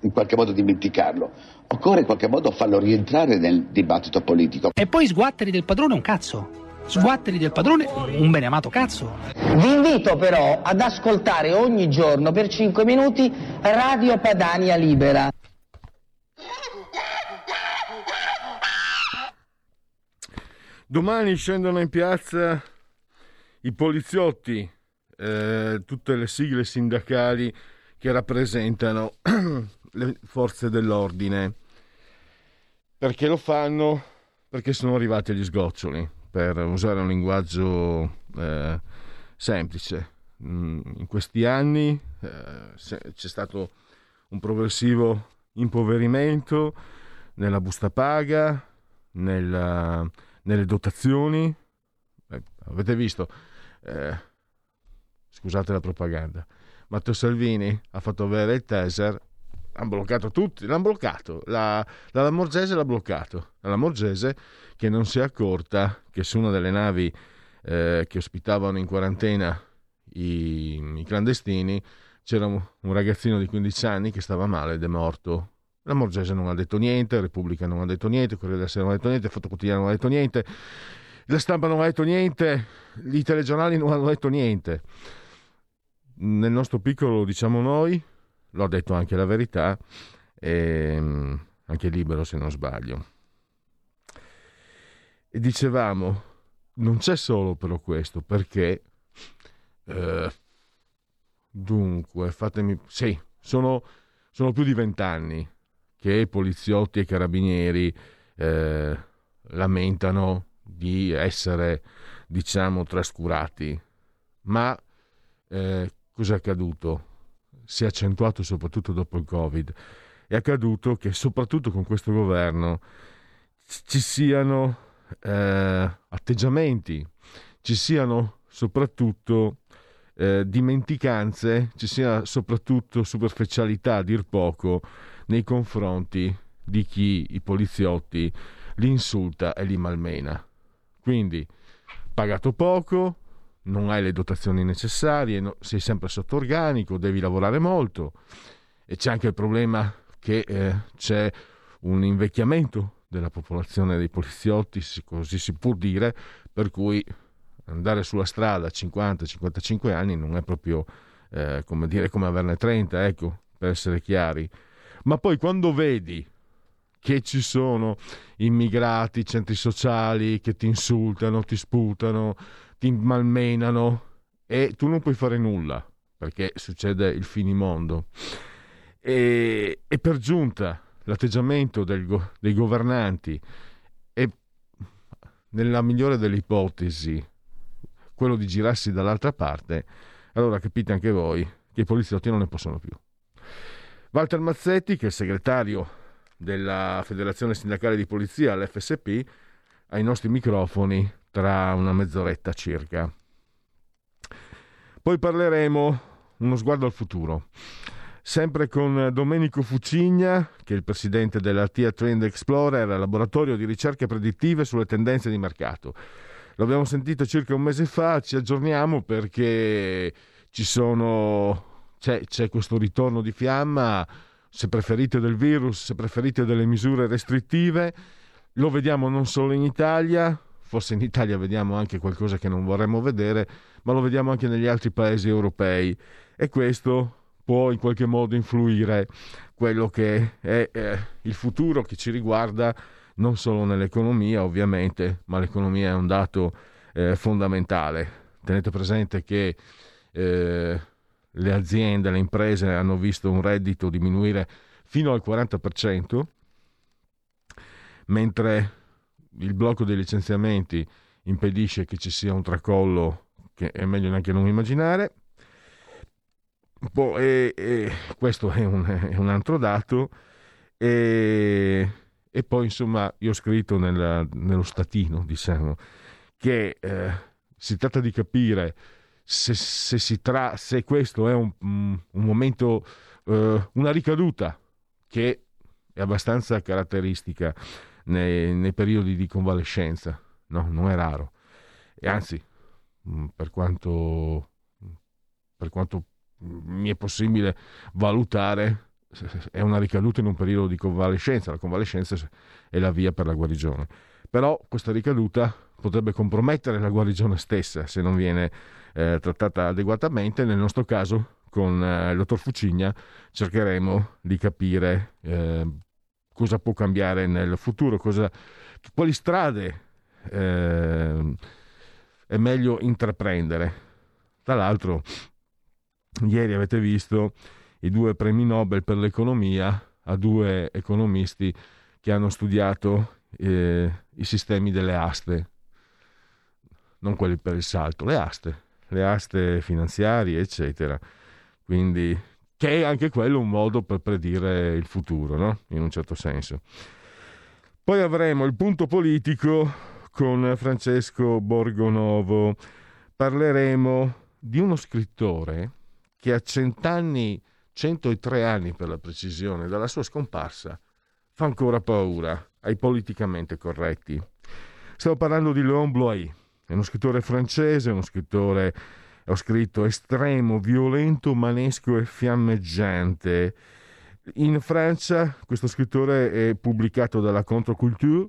in qualche modo dimenticarlo. Occorre in qualche modo farlo rientrare nel dibattito politico. E poi sguatteri del padrone un cazzo. Sguatteri del padrone un beneamato cazzo. Vi invito però ad ascoltare ogni giorno per 5 minuti Radio Padania Libera. Domani scendono in piazza i poliziotti, eh, tutte le sigle sindacali che rappresentano le forze dell'ordine. Perché lo fanno? Perché sono arrivati agli sgoccioli, per usare un linguaggio eh, semplice. Mm, in questi anni eh, c'è stato un progressivo impoverimento nella busta paga, nella, nelle dotazioni. Eh, avete visto? Eh, scusate la propaganda. Matteo Salvini ha fatto avere il taser hanno bloccato tutti, l'hanno bloccato, la, la Lamorgese l'ha bloccato, la Lamorgese che non si è accorta che su una delle navi eh, che ospitavano in quarantena i, i clandestini c'era un, un, ragazzino di 15 anni che stava male ed è morto. La Morgese non ha detto niente, Repubblica non ha detto niente, Corriere della Sera non ha detto niente, Foto Quotidiano non ha detto niente, la stampa non ha detto niente, i telegiornali non hanno detto niente. Nel nostro piccolo diciamo noi, l'ho detto anche la verità, e ehm, anche libero se non sbaglio. E dicevamo, non c'è solo però questo, perché eh, dunque, fatemi... Sì, sono, sono più di vent'anni che poliziotti e carabinieri eh, lamentano di essere, diciamo, trascurati. Ma eh, cosa è accaduto? Si è accentuato soprattutto dopo il Covid. È accaduto che soprattutto con questo governo ci siano eh, atteggiamenti, ci siano soprattutto eh, dimenticanze, ci sia soprattutto superficialità a dir poco nei confronti di chi i poliziotti li insulta e li malmena. Quindi pagato poco, non hai le dotazioni necessarie, no, sei sempre sotto organico, devi lavorare molto e c'è anche il problema che eh, c'è un invecchiamento della popolazione dei poliziotti, così si può dire, per cui andare sulla strada a 50-55 anni non è proprio eh, come dire come averne 30, ecco, per essere chiari. Ma poi quando vedi che ci sono immigrati, centri sociali che ti insultano, ti sputano, ti malmenano e tu non puoi fare nulla perché succede il finimondo. E, e per giunta l'atteggiamento del, dei governanti è, nella migliore delle ipotesi, quello di girarsi dall'altra parte, allora capite anche voi che i poliziotti non ne possono più. Walter Mazzetti, che è il segretario della Federazione Sindacale di Polizia, l'FSP, ai nostri microfoni tra una mezz'oretta circa. Poi parleremo uno sguardo al futuro. Sempre con Domenico Fucigna, che è il presidente dell'Artia Trend Explorer, laboratorio di ricerche predittive sulle tendenze di mercato. L'abbiamo sentito circa un mese fa, ci aggiorniamo perché ci sono, c'è, c'è questo ritorno di fiamma, se preferite del virus, se preferite delle misure restrittive. Lo vediamo non solo in Italia, forse in Italia vediamo anche qualcosa che non vorremmo vedere, ma lo vediamo anche negli altri paesi europei. E questo può in qualche modo influire quello che è eh, il futuro che ci riguarda non solo nell'economia ovviamente, ma l'economia è un dato eh, fondamentale. Tenete presente che eh, le aziende, le imprese hanno visto un reddito diminuire fino al 40%, mentre il blocco dei licenziamenti impedisce che ci sia un tracollo che è meglio neanche non immaginare. E, e questo è un, è un, altro dato. E, e, poi, insomma, io ho scritto nella, nello statino, diciamo, che eh, si tratta di capire se, se, tra, se questo è un, un momento, eh, una ricaduta che è abbastanza caratteristica nei, nei periodi di convalescenza, no? non è raro. E anzi, mm, per quanto, per quanto mi è possibile valutare, è una ricaduta in un periodo di convalescenza. La convalescenza è la via per la guarigione. Però questa ricaduta potrebbe compromettere la guarigione stessa se non viene eh, trattata adeguatamente. Nel nostro caso, con eh, il dottor Fucigna, cercheremo di capire eh, cosa può cambiare nel futuro, cosa, quali strade eh, è meglio intraprendere. Tra l'altro, ieri avete visto i due premi Nobel per l'economia a due economisti che hanno studiato eh, i sistemi delle aste, non quelli per il salto, le aste, le aste finanziarie, eccetera. Quindi che è anche quello un modo per predire il futuro, no? in un certo senso. Poi avremo il punto politico con Francesco Borgonovo. Parleremo di uno scrittore che a cent'anni, 103 anni per la precisione, dalla sua scomparsa, fa ancora paura ai politicamente corretti. Stavo parlando di Léon Bloy, è uno scrittore francese, uno scrittore ho scritto estremo, violento, manesco e fiammeggiante. In Francia questo scrittore è pubblicato dalla Contre-Culture,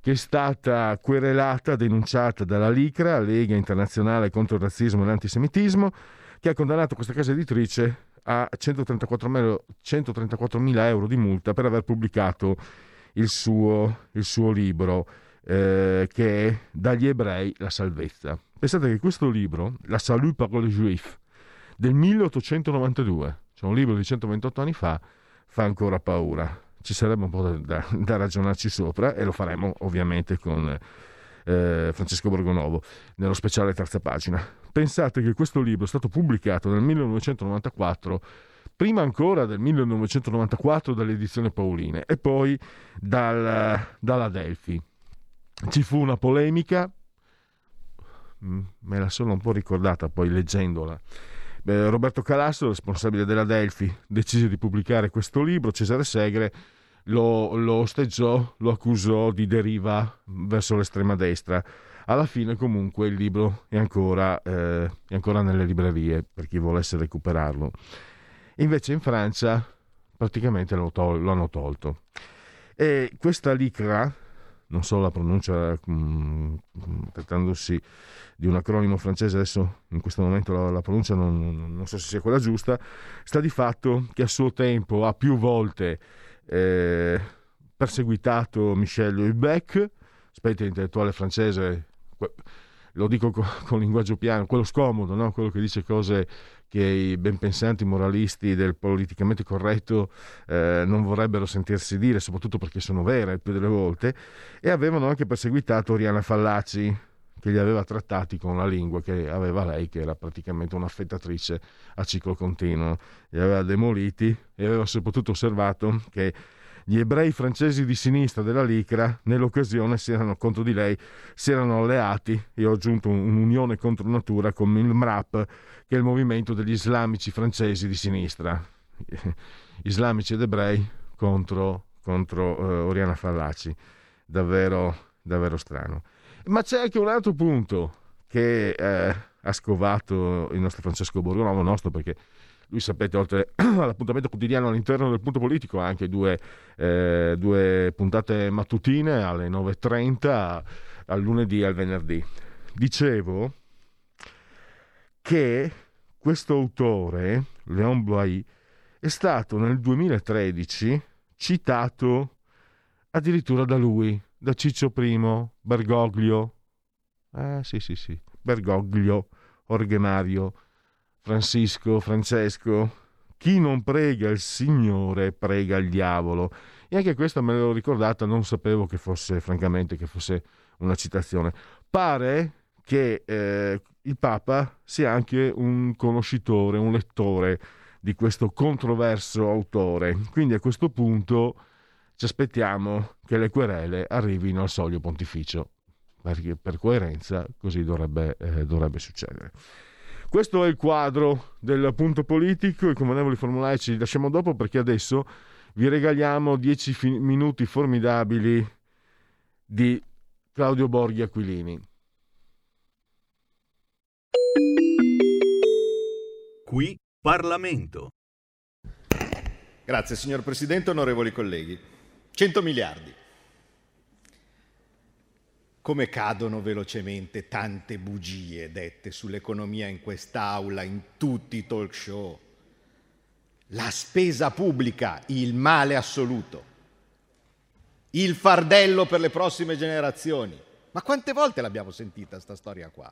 che è stata querelata, denunciata dalla LICRA, Lega Internazionale contro il Razzismo e l'Antisemitismo, che ha condannato questa casa editrice a 134.000 euro di multa per aver pubblicato il suo, il suo libro eh, che è Dagli ebrei la salvezza. Pensate che questo libro, La Salut par les Juifs, del 1892, cioè un libro di 128 anni fa, fa ancora paura. Ci sarebbe un po' da, da ragionarci sopra e lo faremo ovviamente con eh, Francesco Borgonovo nello speciale terza pagina. Pensate che questo libro è stato pubblicato nel 1994 prima ancora del 1994 dall'edizione Pauline e poi dal, dalla Delphi. Ci fu una polemica me la sono un po' ricordata poi leggendola. Eh, Roberto Calasso, responsabile della Delphi, decise di pubblicare questo libro. Cesare Segre lo, lo osteggiò, lo accusò di deriva verso l'estrema destra. Alla fine, comunque, il libro è ancora, eh, è ancora nelle librerie per chi volesse recuperarlo. Invece, in Francia, praticamente lo, tol- lo hanno tolto. E questa licra, non so la pronuncia, mh, mm, trattandosi di un acronimo francese, adesso in questo momento la, la pronuncia non, non, so se sia quella giusta, sta di fatto che a suo tempo ha più volte eh, perseguitato Michel Houellebecq, specie intellettuale francese, lo dico con, con linguaggio piano, quello scomodo, no? quello che dice cose che i ben pensanti moralisti del politicamente corretto eh, non vorrebbero sentirsi dire, soprattutto perché sono vere più delle volte, e avevano anche perseguitato Oriana Fallaci, che li aveva trattati con la lingua che aveva lei, che era praticamente un'affettatrice a ciclo continuo. Li aveva demoliti e aveva soprattutto osservato che gli ebrei francesi di sinistra della Licra nell'occasione si erano contro di lei, si erano alleati e ho aggiunto un'unione contro natura con il MRAP, che è il movimento degli islamici francesi di sinistra. Islamici ed ebrei contro, contro uh, Oriana Fallaci. Davvero, davvero strano. Ma c'è anche un altro punto che eh, ha scovato il nostro Francesco Borgonovo, nostro perché lui sapete, oltre all'appuntamento quotidiano all'interno del punto politico, ha anche due, eh, due puntate mattutine alle 9.30, al lunedì e al venerdì. Dicevo che questo autore, Léon Bloy, è stato nel 2013 citato addirittura da lui, da Ciccio I, Bergoglio, eh sì sì sì, Bergoglio, Orge Mario, Francisco, Francesco, chi non prega il Signore prega il diavolo. E anche questa me l'ho ricordata, non sapevo che fosse, francamente, che fosse una citazione. Pare che eh, il Papa sia anche un conoscitore, un lettore di questo controverso autore. Quindi a questo punto ci aspettiamo che le querele arrivino al soglio pontificio, perché per coerenza così dovrebbe, eh, dovrebbe succedere. Questo è il quadro del punto politico, i comandevoli formulari ci li lasciamo dopo perché adesso vi regaliamo dieci fi- minuti formidabili di Claudio Borghi Aquilini. Qui Parlamento. Grazie signor Presidente, onorevoli colleghi. 100 miliardi come cadono velocemente tante bugie dette sull'economia in quest'aula, in tutti i talk show. La spesa pubblica, il male assoluto. Il fardello per le prossime generazioni. Ma quante volte l'abbiamo sentita sta storia qua?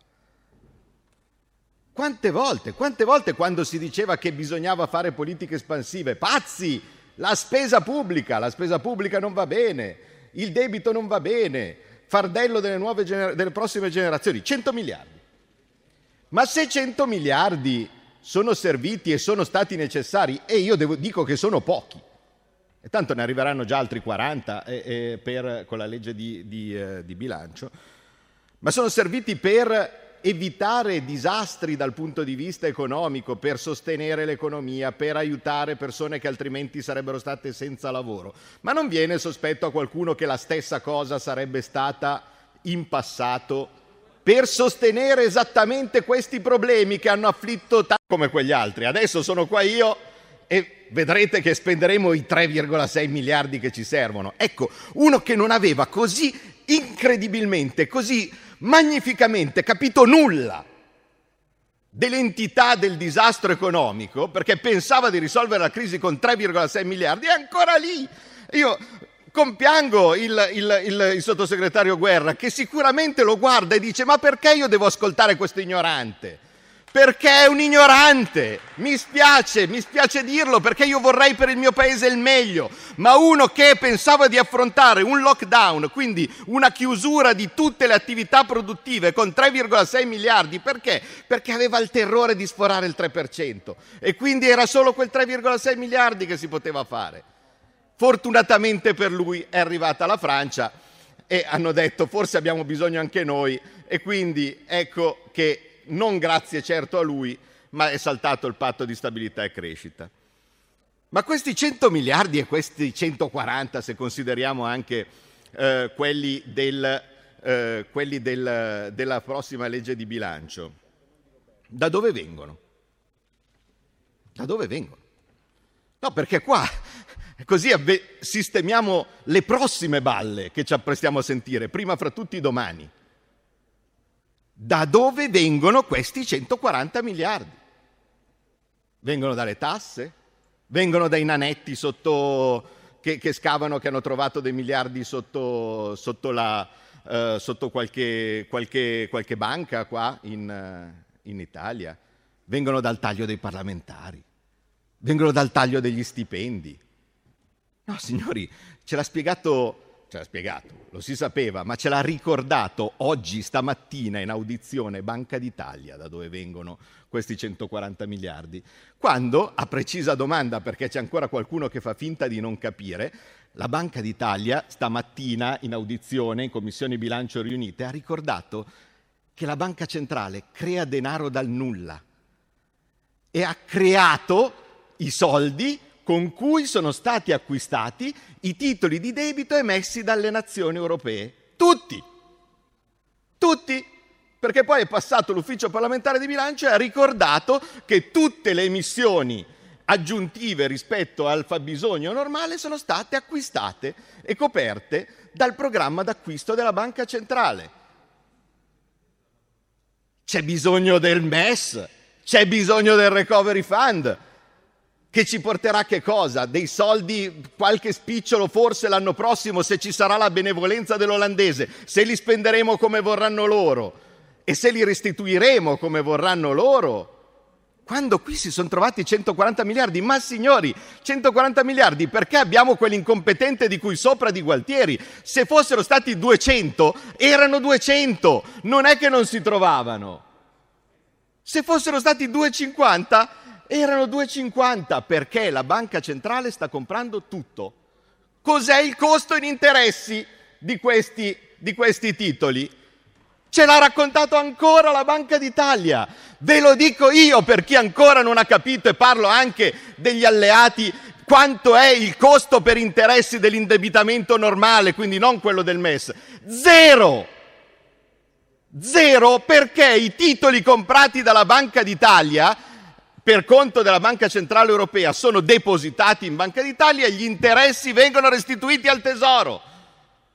Quante volte? Quante volte quando si diceva che bisognava fare politiche espansive? Pazzi! La spesa pubblica, la spesa pubblica non va bene, il debito non va bene, fardello delle, gener- delle prossime generazioni, 100 miliardi. Ma se 100 miliardi sono serviti e sono stati necessari, e io devo, dico che sono pochi, e tanto ne arriveranno già altri 40 eh, eh, per, con la legge di, di, eh, di bilancio, ma sono serviti per evitare disastri dal punto di vista economico, per sostenere l'economia, per aiutare persone che altrimenti sarebbero state senza lavoro. Ma non viene sospetto a qualcuno che la stessa cosa sarebbe stata in passato per sostenere esattamente questi problemi che hanno afflitto tanti come quegli altri. Adesso sono qua io e vedrete che spenderemo i 3,6 miliardi che ci servono. Ecco, uno che non aveva così incredibilmente, così magnificamente capito nulla dell'entità del disastro economico, perché pensava di risolvere la crisi con 3,6 miliardi, è ancora lì. Io compiango il, il, il, il, sottosegretario Guerra che sicuramente lo guarda e dice ma perché io devo ascoltare questo ignorante? Perché è un ignorante. Mi spiace, mi spiace dirlo perché io vorrei per il mio paese il meglio, ma uno che pensava di affrontare un lockdown, quindi una chiusura di tutte le attività produttive con 3,6 miliardi, perché? Perché aveva il terrore di sforare il 3% e quindi era solo quel 3,6 miliardi che si poteva fare. Fortunatamente per lui è arrivata la Francia e hanno detto forse abbiamo bisogno anche noi e quindi ecco che non grazie certo a lui, ma è saltato il patto di stabilità e crescita. Ma questi 100 miliardi e questi 140, se consideriamo anche eh, quelli, del, eh, quelli del, della prossima legge di bilancio, da dove vengono? Da dove vengono? No, perché qua così sistemiamo le prossime balle che ci apprestiamo a sentire, prima fra tutti domani. Da dove vengono questi 140 miliardi? Vengono dalle tasse? Vengono dai nanetti sotto, che, che, scavano, che hanno trovato dei miliardi sotto, sotto, la, uh, sotto qualche, qualche, qualche, banca qua in, uh, in Italia? Vengono dal taglio dei parlamentari? Vengono dal taglio degli stipendi? No, signori, ce l'ha spiegato ce l'ha spiegato, lo si sapeva, ma ce l'ha ricordato oggi, stamattina, in audizione Banca d'Italia, da dove vengono questi 140 miliardi, quando, a precisa domanda, perché c'è ancora qualcuno che fa finta di non capire, la Banca d'Italia, stamattina, in audizione, in Commissione Bilancio riunite, ha ricordato che la Banca Centrale crea denaro dal nulla e ha creato i soldi con cui sono stati acquistati i titoli di debito emessi dalle nazioni europee. Tutti. Tutti. Perché poi è passato l'ufficio parlamentare di bilancio e ha ricordato che tutte le emissioni aggiuntive rispetto al fabbisogno normale sono state acquistate e coperte dal programma d'acquisto della Banca Centrale. C'è bisogno del MES, C'è bisogno del recovery fund che ci porterà che cosa? Dei soldi, qualche spicciolo forse l'anno prossimo se ci sarà la benevolenza dell'olandese, se li spenderemo come vorranno loro e se li restituiremo come vorranno loro. Quando qui si sono trovati 140 miliardi, ma signori, 140 miliardi perché abbiamo quell'incompetente di cui sopra di Gualtieri? Se fossero stati 200, erano 200, non è che non si trovavano. Se fossero stati 250, erano 2,50 perché la banca centrale sta comprando tutto. Cos'è il costo in interessi di questi, di questi titoli? Ce l'ha raccontato ancora la Banca d'Italia. Ve lo dico io per chi ancora non ha capito e parlo anche degli alleati quanto è il costo per interessi dell'indebitamento normale, quindi non quello del MES. Zero! Zero perché i titoli comprati dalla Banca d'Italia per conto della Banca Centrale Europea sono depositati in Banca d'Italia e gli interessi vengono restituiti al Tesoro.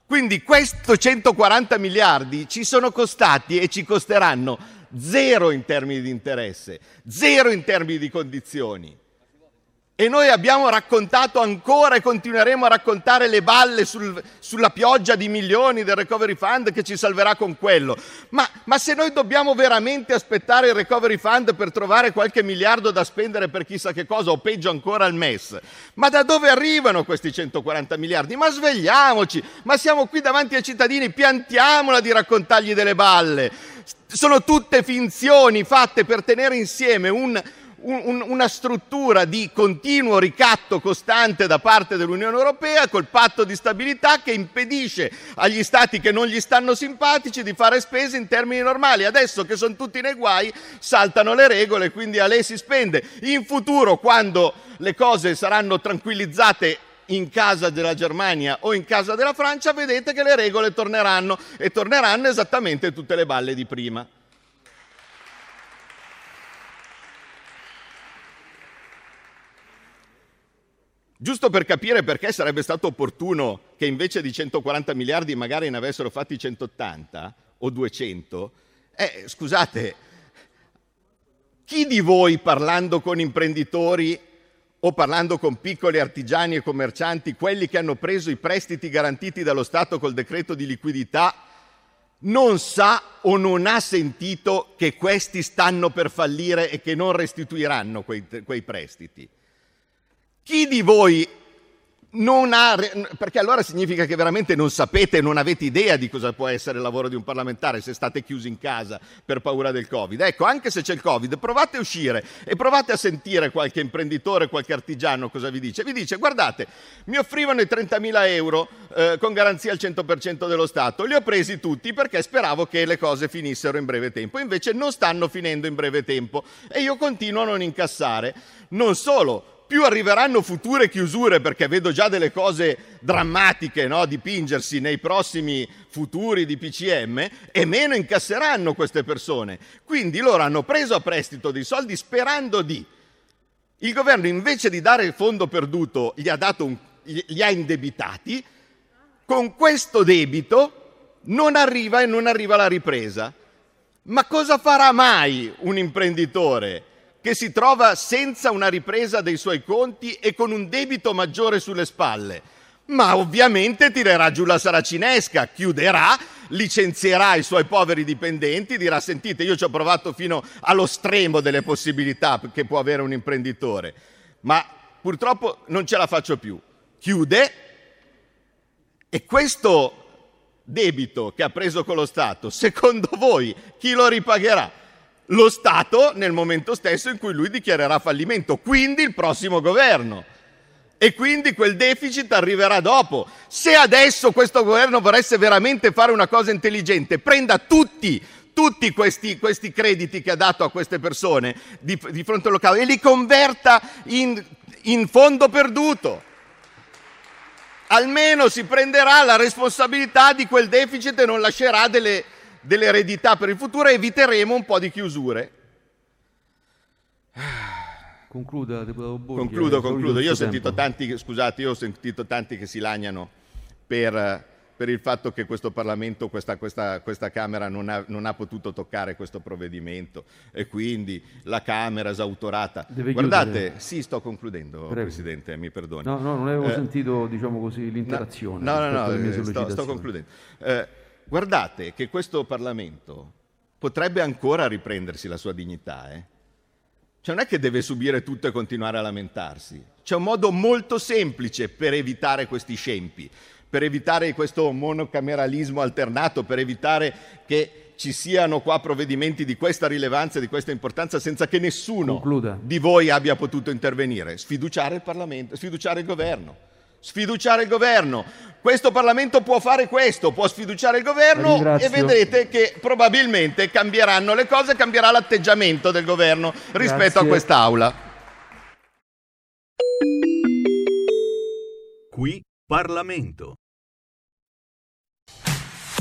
Quindi questi 140 miliardi ci sono costati e ci costeranno zero in termini di interesse, zero in termini di condizioni. E noi abbiamo raccontato ancora e continueremo a raccontare le balle sul, sulla pioggia di milioni del Recovery Fund che ci salverà con quello. Ma, ma, se noi dobbiamo veramente aspettare il Recovery Fund per trovare qualche miliardo da spendere per chissà che cosa, o peggio ancora il MES, ma da dove arrivano questi 140 miliardi? Ma svegliamoci, ma siamo qui davanti ai cittadini, piantiamola di raccontargli delle balle. Sono tutte finzioni fatte per tenere insieme un un, una struttura di continuo ricatto costante da parte dell'Unione Europea col patto di stabilità che impedisce agli stati che non gli stanno simpatici di fare spese in termini normali. Adesso che sono tutti nei guai saltano le regole e quindi a lei si spende. In futuro, quando le cose saranno tranquillizzate in casa della Germania o in casa della Francia, vedete che le regole torneranno e torneranno esattamente tutte le balle di prima. Giusto per capire perché sarebbe stato opportuno che invece di 140 miliardi magari ne avessero fatti 180 o 200, eh, scusate, chi di voi parlando con imprenditori o parlando con piccoli artigiani e commercianti, quelli che hanno preso i prestiti garantiti dallo Stato col decreto di liquidità, non sa o non ha sentito che questi stanno per fallire e che non restituiranno quei, quei prestiti? Chi di voi non ha, perché allora significa che veramente non sapete, non avete idea di cosa può essere il lavoro di un parlamentare se state chiusi in casa per paura del Covid. Ecco, anche se c'è il Covid, provate a uscire e provate a sentire qualche imprenditore, qualche artigiano cosa vi dice. Vi dice, guardate, mi offrivano i 30.000 euro eh, con garanzia al 100% dello Stato, li ho presi tutti perché speravo che le cose finissero in breve tempo, invece non stanno finendo in breve tempo e io continuo a non incassare. Non solo, più arriveranno future chiusure, perché vedo già delle cose drammatiche no? dipingersi nei prossimi futuri di PCM, e meno incasseranno queste persone. Quindi loro hanno preso a prestito dei soldi sperando di. Il governo invece di dare il fondo perduto gli ha, un, li ha indebitati, con questo debito non arriva e non arriva la ripresa. Ma cosa farà mai un imprenditore che si trova senza una ripresa dei suoi conti e con un debito maggiore sulle spalle. Ma ovviamente tirerà giù la saracinesca, chiuderà, licenzierà i suoi poveri dipendenti, dirà sentite io ci ho provato fino allo stremo delle possibilità che può avere un imprenditore, ma purtroppo non ce la faccio più. Chiude e questo debito che ha preso con lo Stato, secondo voi chi lo ripagherà? Lo Stato nel momento stesso in cui lui dichiarerà fallimento, quindi il prossimo governo. E quindi quel deficit arriverà dopo. Se adesso questo governo voresse veramente fare una cosa intelligente, prenda tutti, tutti questi, questi crediti che ha dato a queste persone di, di fronte al locale e li converta in, in fondo perduto almeno si prenderà la responsabilità di quel deficit e non lascerà delle, delle eredità per il futuro eviteremo un po' di chiusure. Concluda, deputato Borghi. Concludo, concludo. Io ho sentito tanti, scusate, io ho sentito tanti che si lagnano per, per il fatto che questo Parlamento, questa, questa, questa Camera non ha, non ha, potuto toccare questo provvedimento e quindi la Camera esautorata. Deve Guardate, chiudere. sì, sto concludendo, Prego. Presidente, mi perdoni. No, no, non avevo Eh, sentito, diciamo così, l'interazione. No, no, no, mie eh, sto, sto concludendo. Eh, guardate che questo Parlamento potrebbe ancora riprendersi la sua dignità, eh? Cioè non è che deve subire tutto e continuare a lamentarsi. C'è un modo molto semplice per evitare questi scempi, per evitare questo monocameralismo alternato, per evitare che ci siano qua provvedimenti di questa rilevanza e di questa importanza senza che nessuno Concluda. di voi abbia potuto intervenire. Sfiduciare il Parlamento, sfiduciare il governo. Sfiduciare il governo. Questo Parlamento può fare questo, può sfiduciare il governo Ringrazio. e vedrete che probabilmente cambieranno le cose, cambierà l'atteggiamento del governo rispetto Grazie. a quest'Aula. Qui Parlamento.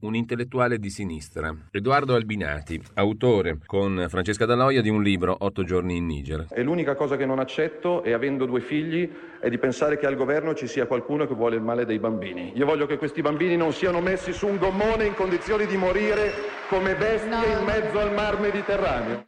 Un intellettuale di sinistra, Edoardo Albinati, autore con Francesca Daloia di un libro Otto giorni in Niger. E l'unica cosa che non accetto, e avendo due figli, è di pensare che al governo ci sia qualcuno che vuole il male dei bambini. Io voglio che questi bambini non siano messi su un gommone in condizioni di morire come bestie in mezzo al mar Mediterraneo.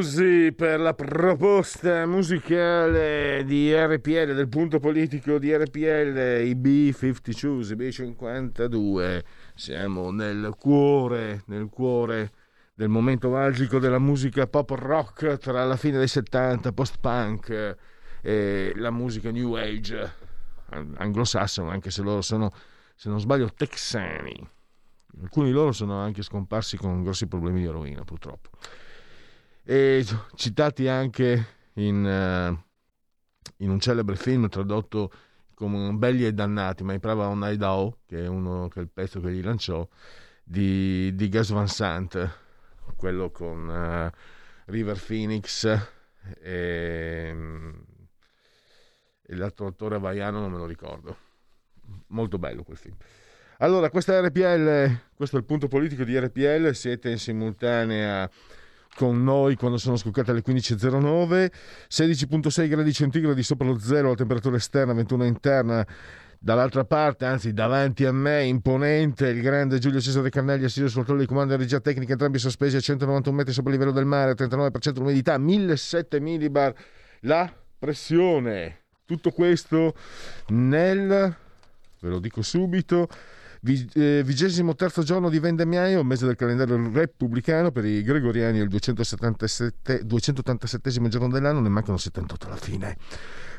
Applausi per la proposta musicale di RPL, del punto politico di RPL, i B52, i B52. Siamo nel cuore, nel cuore del momento magico della musica pop rock tra la fine dei 70, post-punk e la musica new age anglosassone, anche se loro sono, se non sbaglio, texani. Alcuni di loro sono anche scomparsi con grossi problemi di eroina, purtroppo e citati anche in, uh, in un celebre film tradotto come Belli e Dannati, ma Prava on Idaho, che è, uno, che è il pezzo che gli lanciò, di, di Gus Van Sant, quello con uh, River Phoenix e, e l'altro attore havaiano non me lo ricordo. Molto bello quel film. Allora, questa RPL, questo è il punto politico di RPL, siete in simultanea con noi quando sono scoccate alle 15.09, 16.6 gradi centigradi sopra lo zero, la temperatura esterna, 21 interna. Dall'altra parte, anzi davanti a me, imponente, il grande Giulio Cesare Carnelli assiso sul controllo di comando e regia tecnica, entrambi sospesi a 191 metri sopra il livello del mare, 39% l'umidità, 1007 millibar la pressione. Tutto questo nel, ve lo dico subito, vigesimo terzo giorno di vendemmiaio, mese del calendario repubblicano, per i gregoriani è il 277, 287 giorno dell'anno, ne mancano 78 alla fine.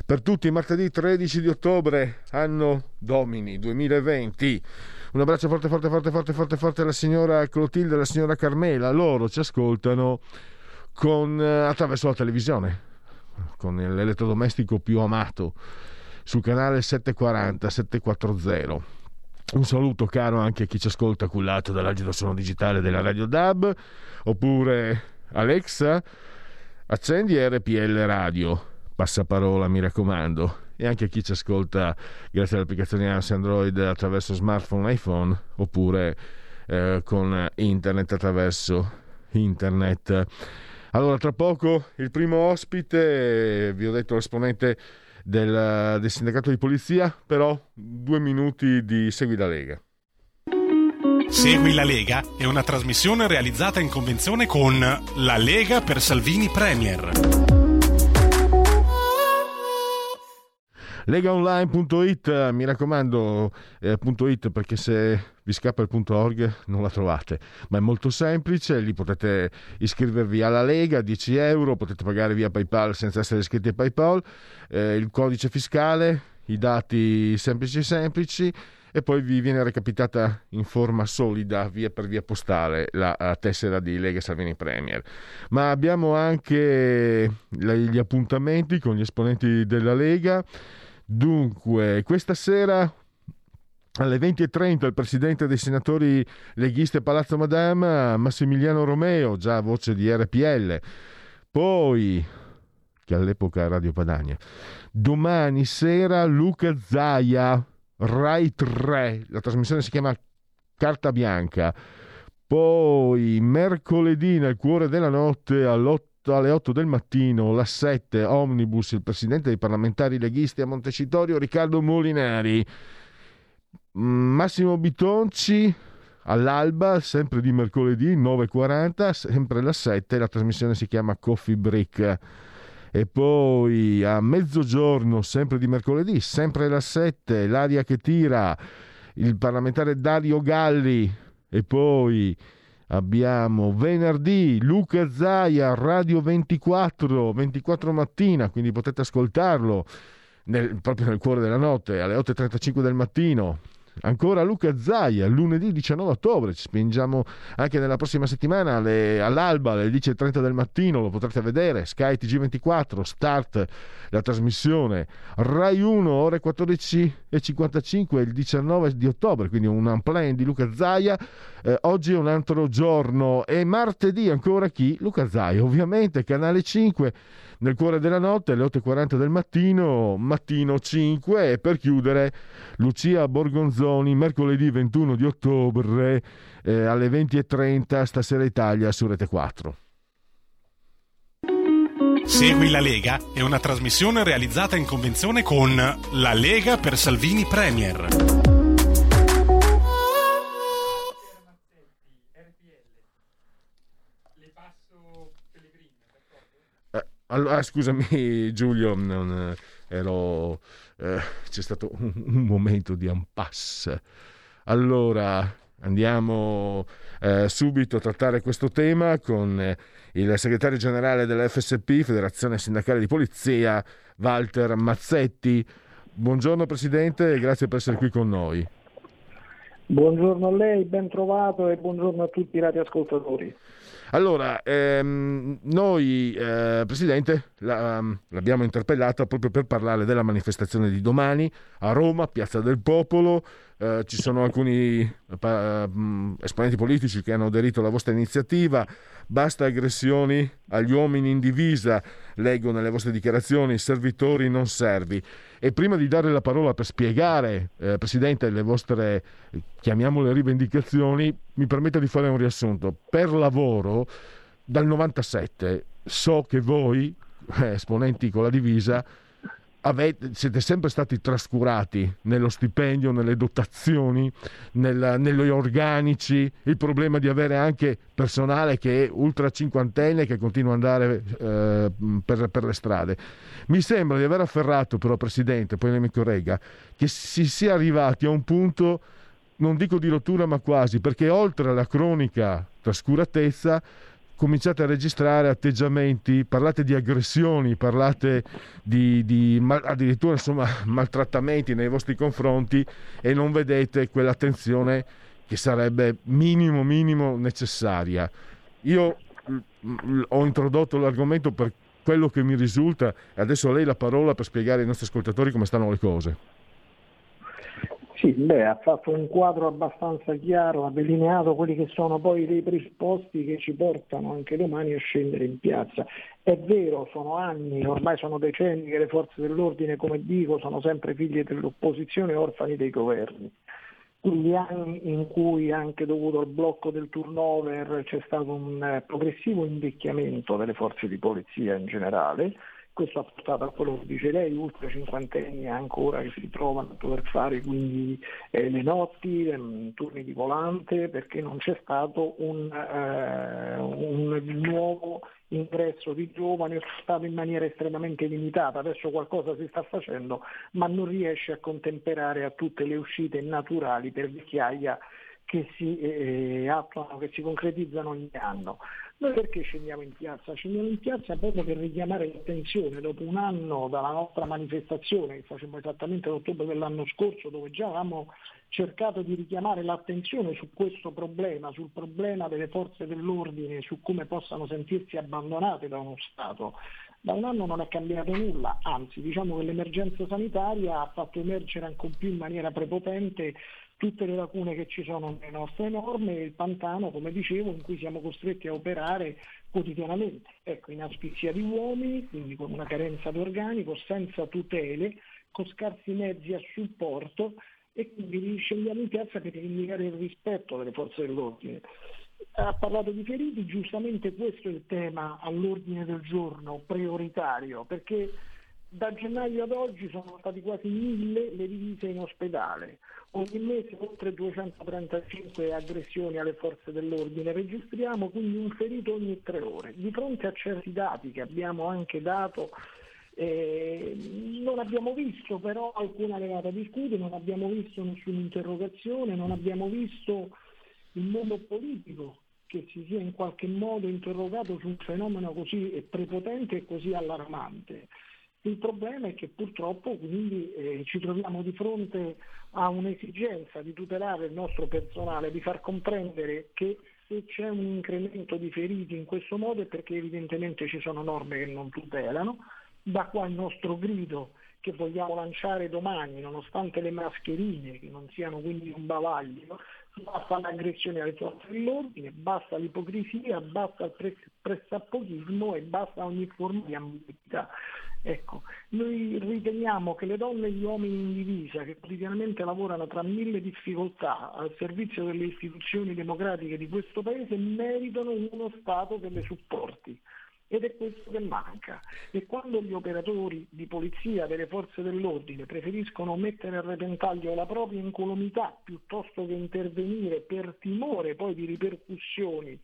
Per tutti, martedì 13 di ottobre, anno domini 2020. Un abbraccio forte, forte, forte, forte, forte, forte alla signora Clotilde e alla signora Carmela. Loro ci ascoltano con, eh, attraverso la televisione, con l'elettrodomestico più amato, sul canale 740, 740 un saluto caro anche a chi ci ascolta cullato dall'agito suono digitale della Radio DAB, oppure Alexa, accendi RPL Radio, passaparola mi raccomando, e anche a chi ci ascolta grazie all'applicazione Android attraverso smartphone iPhone, oppure eh, con internet attraverso internet. Allora, tra poco il primo ospite, vi ho detto l'esponente del, del sindacato di polizia, però due minuti di Segui la Lega. Segui la Lega è una trasmissione realizzata in convenzione con La Lega per Salvini Premier. legaonline.it mi raccomando eh, .it perché se vi scappa il .org non la trovate ma è molto semplice lì potete iscrivervi alla Lega 10 euro potete pagare via Paypal senza essere iscritti a Paypal eh, il codice fiscale i dati semplici semplici e poi vi viene recapitata in forma solida via per via postale la tessera di Lega Salvini Premier. Ma abbiamo anche gli appuntamenti con gli esponenti della Lega Dunque, questa sera alle 20.30 il presidente dei senatori leghisti a Palazzo Madama, Massimiliano Romeo, già voce di RPL. Poi, che all'epoca Radio Padania, domani sera Luca Zaia, Rai 3, la trasmissione si chiama Carta Bianca. Poi, mercoledì nel cuore della notte all'8 alle 8 del mattino, la 7, Omnibus, il presidente dei parlamentari leghisti a Montecitorio, Riccardo Molinari. Massimo Bitonci all'alba, sempre di mercoledì, 9.40, sempre la 7, la trasmissione si chiama Coffee Break. E poi a mezzogiorno, sempre di mercoledì, sempre la 7, l'aria che tira, il parlamentare Dario Galli. E poi abbiamo venerdì Luca Zaia, Radio 24, 24 mattina, quindi potete ascoltarlo nel, proprio nel cuore della notte, alle 8.35 del mattino. Ancora Luca Zaia, lunedì 19 ottobre, ci spingiamo anche nella prossima settimana alle, all'alba alle 10.30 del mattino, lo potrete vedere, Sky TG24, start la trasmissione, Rai 1 ore 14.55 il 19 di ottobre, quindi un unplane di Luca Zaia, eh, oggi è un altro giorno. E martedì ancora chi? Luca Zaia, ovviamente canale 5 nel cuore della notte alle 8.40 del mattino, mattino 5 e per chiudere Lucia Borgonzoni mercoledì 21 di ottobre eh, alle 20.30 stasera Italia su Rete 4. Segui la Lega è una trasmissione realizzata in convenzione con La Lega per Salvini Premier. Allora, ah, scusami Giulio, non, eh, ero, eh, c'è stato un, un, momento di impasse. Allora, andiamo eh, subito a trattare questo tema con eh, il segretario generale dell'FSP, Federazione Sindacale di Polizia, Walter Mazzetti. Buongiorno Presidente e grazie per essere qui con noi. Buongiorno a lei, ben trovato e buongiorno a tutti i radioascoltatori. Allora, ehm, noi, eh, Presidente, la, um, l'abbiamo interpellata proprio per parlare della manifestazione di domani a Roma, Piazza del Popolo. Eh, ci sono alcuni eh, esponenti politici che hanno aderito alla vostra iniziativa. Basta aggressioni agli uomini in divisa, leggo nelle vostre dichiarazioni, servitori non servi. E prima di dare la parola per spiegare, eh, Presidente, le vostre, chiamiamole rivendicazioni, mi permetta di fare un riassunto. Per lavoro, dal 97, so che voi, eh, esponenti con la divisa, avete, siete sempre stati trascurati nello stipendio, nelle dotazioni, nel, negli organici, il problema di avere anche personale che è ultra cinquantenne che continua ad andare eh, per, per, le strade. Mi sembra di aver afferrato però, Presidente, poi lei mi corregga, che si sia arrivati a un punto, non dico di rottura ma quasi, perché oltre alla cronica trascuratezza cominciate a registrare atteggiamenti, parlate di aggressioni, parlate di, di addirittura insomma, maltrattamenti nei vostri confronti e non vedete quell'attenzione che sarebbe minimo minimo necessaria. Io ho introdotto l'argomento per quello che mi risulta adesso a lei la parola per spiegare ai nostri ascoltatori come stanno le cose. Sì, beh, ha fatto un quadro abbastanza chiaro, ha delineato quelli che sono poi dei presupposti che ci portano anche domani a scendere in piazza. È vero, sono anni, ormai sono decenni che le forze dell'ordine, come dico, sono sempre figlie dell'opposizione e orfani dei governi. Quindi anni in cui anche dovuto al blocco del turnover c'è stato un eh, progressivo invecchiamento delle forze di polizia in generale, questo ha portato a quello che dice lei, ultra cinquantenni ancora che si trovano a poter fare quindi eh, le notti, eh, turni di volante, perché non c'è stato un, eh, un nuovo ingresso di giovani, è stato in maniera estremamente limitata, adesso qualcosa si sta facendo, ma non riesce a contemperare a tutte le uscite naturali per vecchiaia che si eh, attuano, che si concretizzano ogni anno. Noi perché scendiamo in piazza? Scendiamo in piazza proprio per richiamare l'attenzione dopo un anno dalla nostra manifestazione che facciamo esattamente l'ottobre dell'anno scorso dove già avevamo cercato di richiamare l'attenzione su questo problema, sul problema delle forze dell'ordine, su come possano sentirsi abbandonate da uno Stato. Da un anno non è cambiato nulla, anzi diciamo che l'emergenza sanitaria ha fatto emergere ancora più in maniera prepotente tutte le lacune che ci sono nelle nostre norme e il pantano, come dicevo, in cui siamo costretti a operare quotidianamente. Ecco, in aspizia di uomini, quindi con una carenza di organico, senza tutele, con scarsi mezzi a supporto e quindi scendiamo in piazza per indicare il rispetto delle forze dell'ordine. Ha parlato di feriti, giustamente questo è il tema all'ordine del giorno prioritario, perché da gennaio ad oggi sono stati quasi mille le divise in ospedale. Ogni mese oltre 235 aggressioni alle forze dell'ordine. Registriamo quindi un ferito ogni tre ore. Di fronte a certi dati che abbiamo anche dato eh, non abbiamo visto però alcuna levata di scudi, non abbiamo visto nessuna interrogazione, non abbiamo visto il mondo politico che si sia in qualche modo interrogato su un fenomeno così prepotente e così allarmante. Il problema è che purtroppo quindi eh, ci troviamo di fronte a un'esigenza di tutelare il nostro personale, di far comprendere che se c'è un incremento di feriti in questo modo è perché evidentemente ci sono norme che non tutelano, da qua il nostro grido che vogliamo lanciare domani, nonostante le mascherine, che non siano quindi un bavaglio, basta l'aggressione alle forze dell'ordine, basta l'ipocrisia, basta il pressappochismo e basta ogni forma di ambiguità. Ecco, noi riteniamo che le donne e gli uomini in divisa che quotidianamente lavorano tra mille difficoltà al servizio delle istituzioni democratiche di questo Paese meritano uno Stato che le supporti. Ed è questo che manca. E quando gli operatori di polizia, delle forze dell'ordine, preferiscono mettere a repentaglio la propria incolumità piuttosto che intervenire per timore poi di ripercussioni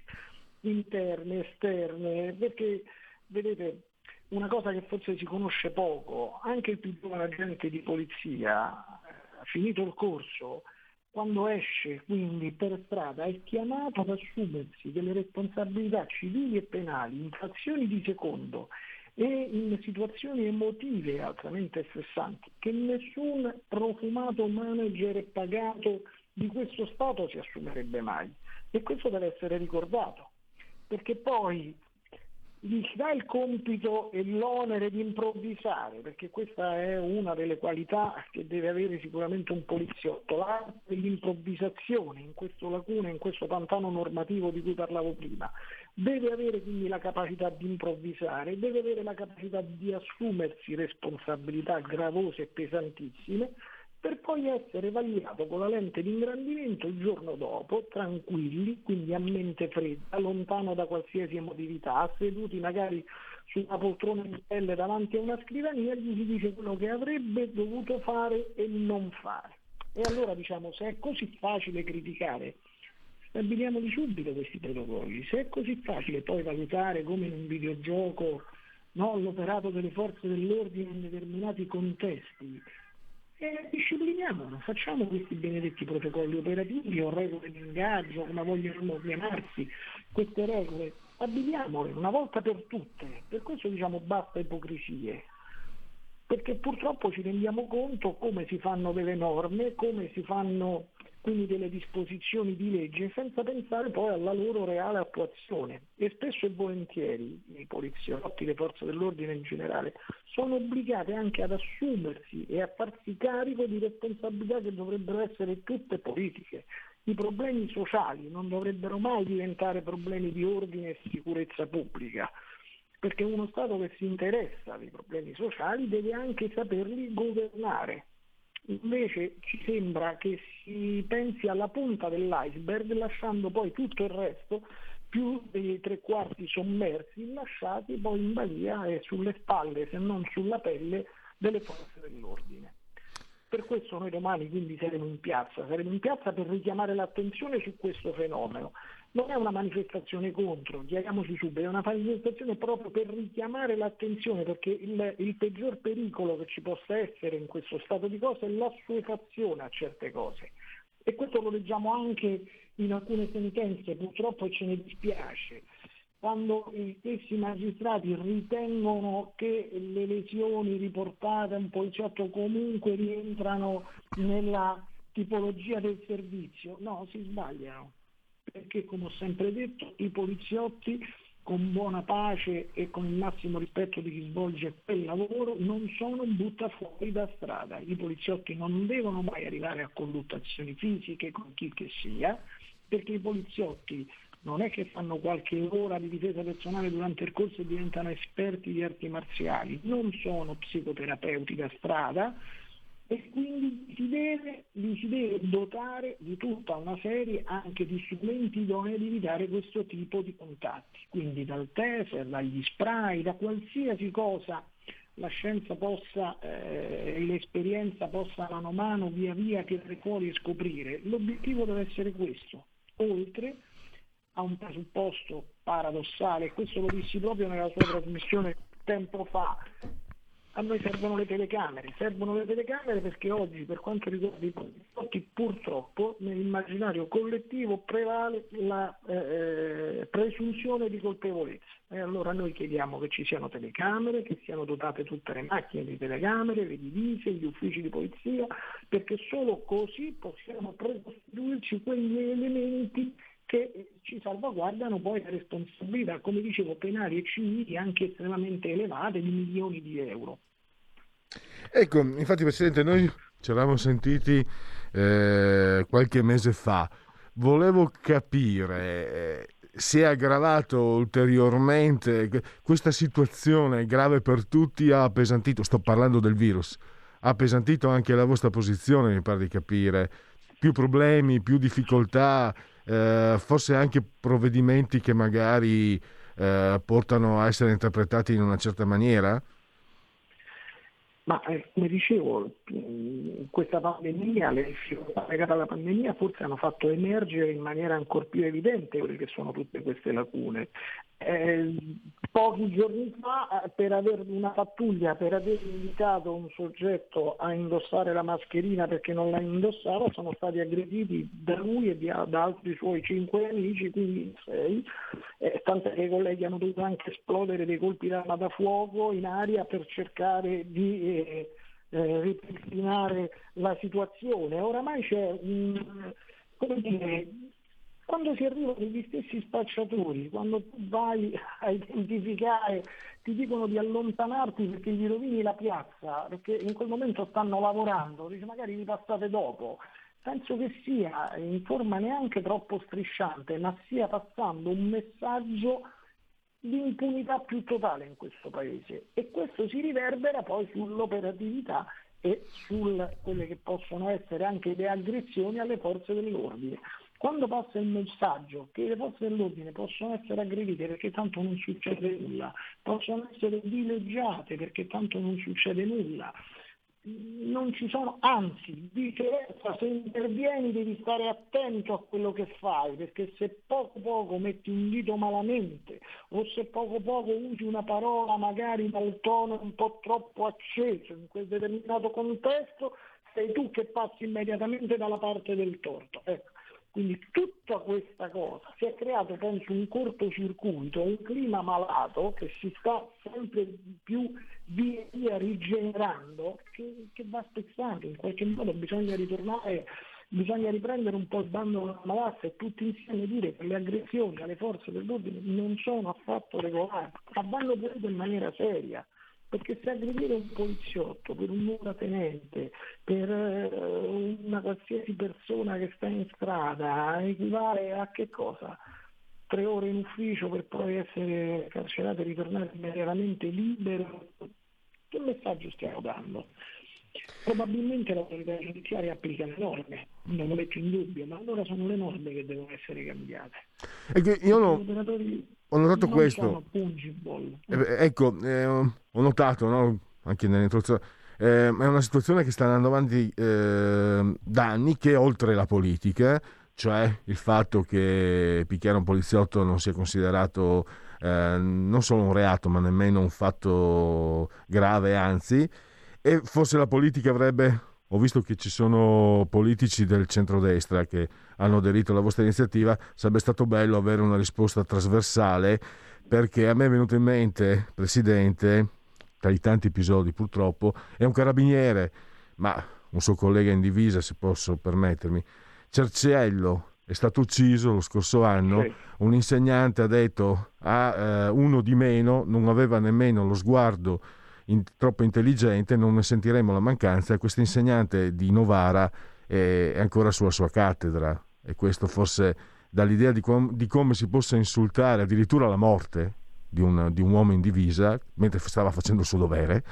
interne, esterne, perché vedete una cosa che forse si conosce poco, anche il più giovane agente di polizia, eh, finito il corso, quando esce quindi per strada è chiamato ad assumersi delle responsabilità civili e penali in frazioni di secondo e in situazioni emotive altamente stressanti che nessun profumato manager pagato di questo Stato si assumerebbe mai. E questo deve essere ricordato, perché poi gli si dà il compito e l'onere di improvvisare, perché questa è una delle qualità che deve avere sicuramente un poliziotto, l'arte dell'improvvisazione in questo lacuna, in questo pantano normativo di cui parlavo prima. Deve avere quindi la capacità di improvvisare, deve avere la capacità di assumersi responsabilità gravose e pesantissime per poi essere vagliato con la lente di ingrandimento il giorno dopo, tranquilli, quindi a mente fredda, lontano da qualsiasi emotività, seduti magari su una poltrona in pelle davanti a una scrivania, gli si dice quello che avrebbe dovuto fare e non fare. E allora diciamo, se è così facile criticare, stabiliamoli subito questi protocolli. Se è così facile poi valutare come in un videogioco no, l'operato delle forze dell'ordine in determinati contesti, e discipliniamolo, facciamo questi benedetti protocolli operativi o regole di ingaggio, come vogliono chiamarsi, queste regole, abiliamole una volta per tutte, per questo diciamo basta ipocrisie, perché purtroppo ci rendiamo conto come si fanno delle norme, come si fanno quindi delle disposizioni di legge senza pensare poi alla loro reale attuazione e spesso e volentieri i poliziotti, le forze dell'ordine in generale sono obbligate anche ad assumersi e a farsi carico di responsabilità che dovrebbero essere tutte politiche. I problemi sociali non dovrebbero mai diventare problemi di ordine e sicurezza pubblica, perché uno Stato che si interessa dei problemi sociali deve anche saperli governare Invece ci sembra che si pensi alla punta dell'iceberg lasciando poi tutto il resto più dei tre quarti sommersi lasciati poi in balia e sulle spalle se non sulla pelle delle forze dell'ordine. Per questo noi domani quindi saremo in piazza, saremo in piazza per richiamare l'attenzione su questo fenomeno, non è una manifestazione contro, chiariamoci subito, è una manifestazione proprio per richiamare l'attenzione perché il, il, peggior pericolo che ci possa essere in questo stato di cose è l'assuefazione a certe cose. E questo lo leggiamo anche in alcune sentenze, purtroppo ce ne dispiace, quando gli stessi magistrati ritengono che le lesioni riportate a un poliziotto comunque rientrano nella tipologia del servizio. No, si sbagliano perché come ho sempre detto i poliziotti con buona pace e con il massimo rispetto di chi svolge quel lavoro non sono buttafuori da strada. I poliziotti non devono mai arrivare a colluttazioni fisiche con chi che sia, perché i poliziotti non è che fanno qualche ora di difesa personale durante il corso e diventano esperti di arti marziali, non sono psicoterapeuti da strada, e quindi si deve, li si deve dotare di tutta una serie anche di strumenti idonei ad evitare questo tipo di contatti, quindi dal taser, dagli spray, da qualsiasi cosa la scienza possa eh, e l'esperienza possa mano a mano via via tirare fuori e scoprire. L'obiettivo deve essere questo, oltre a un presupposto paradossale, questo lo dissi proprio nella sua trasmissione tempo fa, a noi servono le telecamere, servono le telecamere perché oggi per quanto riguarda i poliziotti purtroppo nell'immaginario collettivo prevale la eh, presunzione di colpevolezza e allora noi chiediamo che ci siano telecamere, che siano dotate tutte le macchine di telecamere, le divise, gli uffici di polizia, perché solo così possiamo precostituirci quegli elementi che ci salvaguardano poi le responsabilità, come dicevo, penali e civili anche estremamente elevate di milioni di euro. Ecco, infatti Presidente, noi ci eravamo sentiti eh, qualche mese fa. Volevo capire, eh, si è aggravato ulteriormente, questa situazione grave per tutti ha appesantito, sto parlando del virus, ha appesantito anche la vostra posizione, mi pare di capire, più problemi, più difficoltà, eh, forse anche provvedimenti che magari eh, portano a essere interpretati in una certa maniera? Ma eh, come dicevo, questa pandemia, le difficoltà legate alla pandemia forse hanno fatto emergere in maniera ancora più evidente quelle che sono tutte queste lacune. Eh, pochi giorni fa eh, per avere una pattuglia, per aver invitato un soggetto a indossare la mascherina perché non la indossava, sono stati aggrediti da lui e da, da altri suoi cinque amici, quindi sei, eh, tant'è che i colleghi hanno dovuto anche esplodere dei colpi d'arma da fuoco in aria per cercare di eh, ripristinare la situazione. Oramai c'è un, come dire, quando si arriva degli stessi spacciatori, quando tu vai a identificare, ti dicono di allontanarti perché gli rovini la piazza, perché in quel momento stanno lavorando, dice magari vi passate dopo. Penso che sia in forma neanche troppo strisciante, ma stia passando un messaggio di impunità più totale in questo paese e questo si riverbera poi sull'operatività e su quelle che possono essere anche le aggressioni alle forze dell'ordine. Quando passa il messaggio che le forze dell'ordine possono essere aggredite perché tanto non succede nulla, possono essere dileggiate perché tanto non succede nulla, non ci sono, anzi, viceversa, se intervieni devi stare attento a quello che fai, perché se poco poco metti un dito malamente o se poco poco usi una parola magari dal tono un po' troppo acceso in quel determinato contesto, sei tu che passi immediatamente dalla parte del torto. Ecco. Quindi tutta questa cosa si è creato, penso, un cortocircuito, un clima malato che si sta sempre più via via rigenerando, che, che va spezzato. In qualche modo bisogna ritornare, bisogna riprendere un po' il bando della malazza e tutti insieme dire che le aggressioni alle forze dell'ordine non sono affatto regolari, ma vanno punite in maniera seria perché se aggredire un poliziotto per un muratenente, per eh, una qualsiasi persona che sta in strada, equivale a che cosa? Tre ore in ufficio per poi essere carcerato e ritornare immediatamente libero? Che messaggio stiamo dando? Probabilmente l'autorità giudiziaria applica le norme, non lo metto in dubbio, ma allora sono le norme che devono essere cambiate. Che io no, ho notato questo. Eh, ecco, eh, ho notato no? anche nell'introduzione. Eh, è una situazione che sta andando avanti eh, da anni, che oltre la politica, cioè il fatto che picchiare un poliziotto non sia considerato eh, non solo un reato, ma nemmeno un fatto grave, anzi, e forse la politica avrebbe, ho visto che ci sono politici del centrodestra che hanno aderito alla vostra iniziativa, sarebbe stato bello avere una risposta trasversale perché a me è venuto in mente, Presidente, tra i tanti episodi purtroppo, è un carabiniere, ma un suo collega in divisa, se posso permettermi, Cerciello, è stato ucciso lo scorso anno, sì. un insegnante ha detto a eh, uno di meno, non aveva nemmeno lo sguardo in, troppo intelligente, non ne sentiremo la mancanza. Questo insegnante di Novara è, è ancora sulla sua cattedra e questo forse dà l'idea di, com- di come si possa insultare addirittura la morte di un, di un, uomo in divisa mentre stava facendo il suo dovere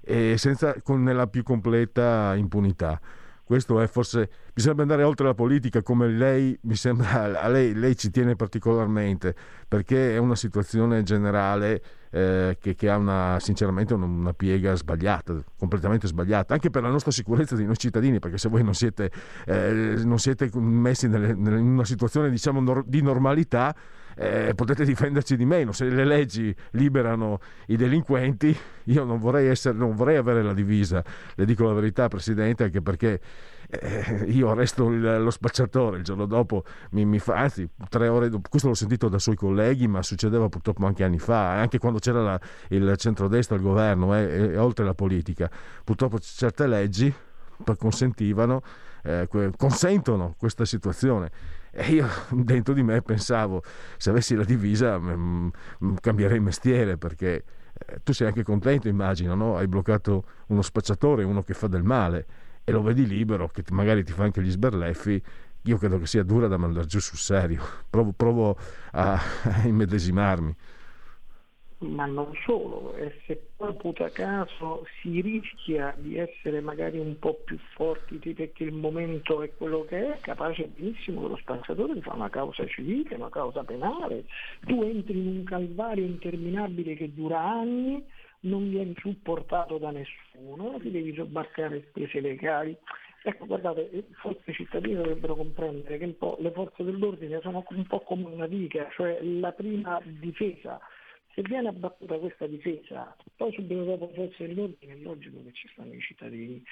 e senza, con, nella più completa impunità. Questo è forse bisogna andare oltre la politica come lei mi sembra a lei, lei ci tiene particolarmente perché è una situazione generale eh, che, che, ha una, sinceramente una piega sbagliata, completamente sbagliata, anche per la nostra sicurezza di noi cittadini, perché se voi non siete, eh, non siete messi nelle, nelle, in una situazione diciamo, nor- di normalità, eh, potete difenderci di meno. Se le leggi liberano i delinquenti, io non vorrei, essere, non vorrei avere la divisa, le dico la verità, Presidente, anche perché eh, io arresto il, lo spacciatore, il giorno dopo mi, mi, fa, anzi tre ore dopo, questo l'ho sentito da suoi colleghi, ma succedeva purtroppo anche anni fa, anche quando c'era la, il centrodestra al governo eh, e, oltre la politica. Purtroppo certe leggi consentivano, eh, consentono questa situazione. E io dentro di me pensavo, se avessi la divisa m- m- cambierei mestiere perché eh, tu sei anche contento, immagino, no? hai bloccato uno spacciatore, uno che fa del male e lo vedi libero, che magari ti fa anche gli sberleffi, io credo che sia dura da mandare giù sul serio. Provo, provo a, a immedesimarmi. Ma non solo, e se poi puta caso si rischia di essere magari un po' più forti perché il momento è quello che è, capace benissimo che lo spacciatore ti fa una causa civile, una causa penale, tu entri in un calvario interminabile che dura anni, non vieni supportato da nessuno, ti devi sobbarcare spese legali. Ecco, guardate, forse i cittadini dovrebbero comprendere che le forze dell'ordine sono un po' come una diga, cioè la prima difesa se viene abbattuta questa difesa, poi subito dopo le dell'ordine è logico che ci stanno i cittadini,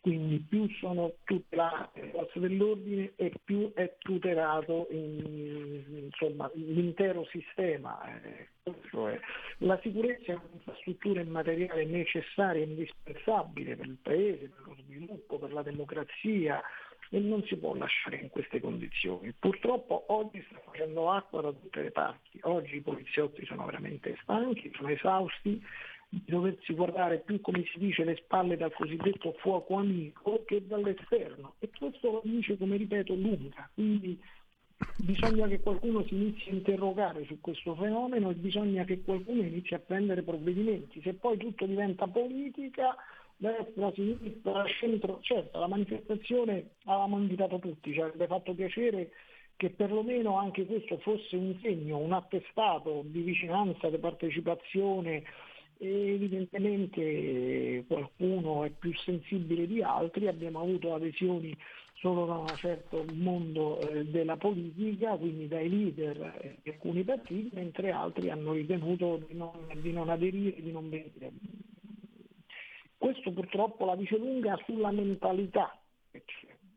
quindi più sono tutelate le forze dell'ordine e più è tutelato in, insomma, l'intero sistema. Eh, la sicurezza è un'infrastruttura immateriale necessaria e indispensabile per il Paese, per lo sviluppo, per la democrazia, e non si può lasciare in queste condizioni. Purtroppo oggi sta facendo acqua da tutte le parti, oggi i poliziotti sono veramente stanchi, sono esausti. Di doversi guardare più come si dice le spalle dal cosiddetto fuoco amico che dall'esterno. E questo lo dice come ripeto lunga, quindi bisogna che qualcuno si inizi a interrogare su questo fenomeno e bisogna che qualcuno inizi a prendere provvedimenti, se poi tutto diventa politica destra, sinistra, centro, certo la manifestazione avevamo invitato tutti, ci avrebbe fatto piacere che perlomeno anche questo fosse un segno, un attestato di vicinanza, di partecipazione, evidentemente qualcuno è più sensibile di altri, abbiamo avuto adesioni solo da un certo mondo eh, della politica, quindi dai leader eh, di alcuni partiti, mentre altri hanno ritenuto di non, di non aderire, di non venire. Questo purtroppo la dice lunga sulla mentalità.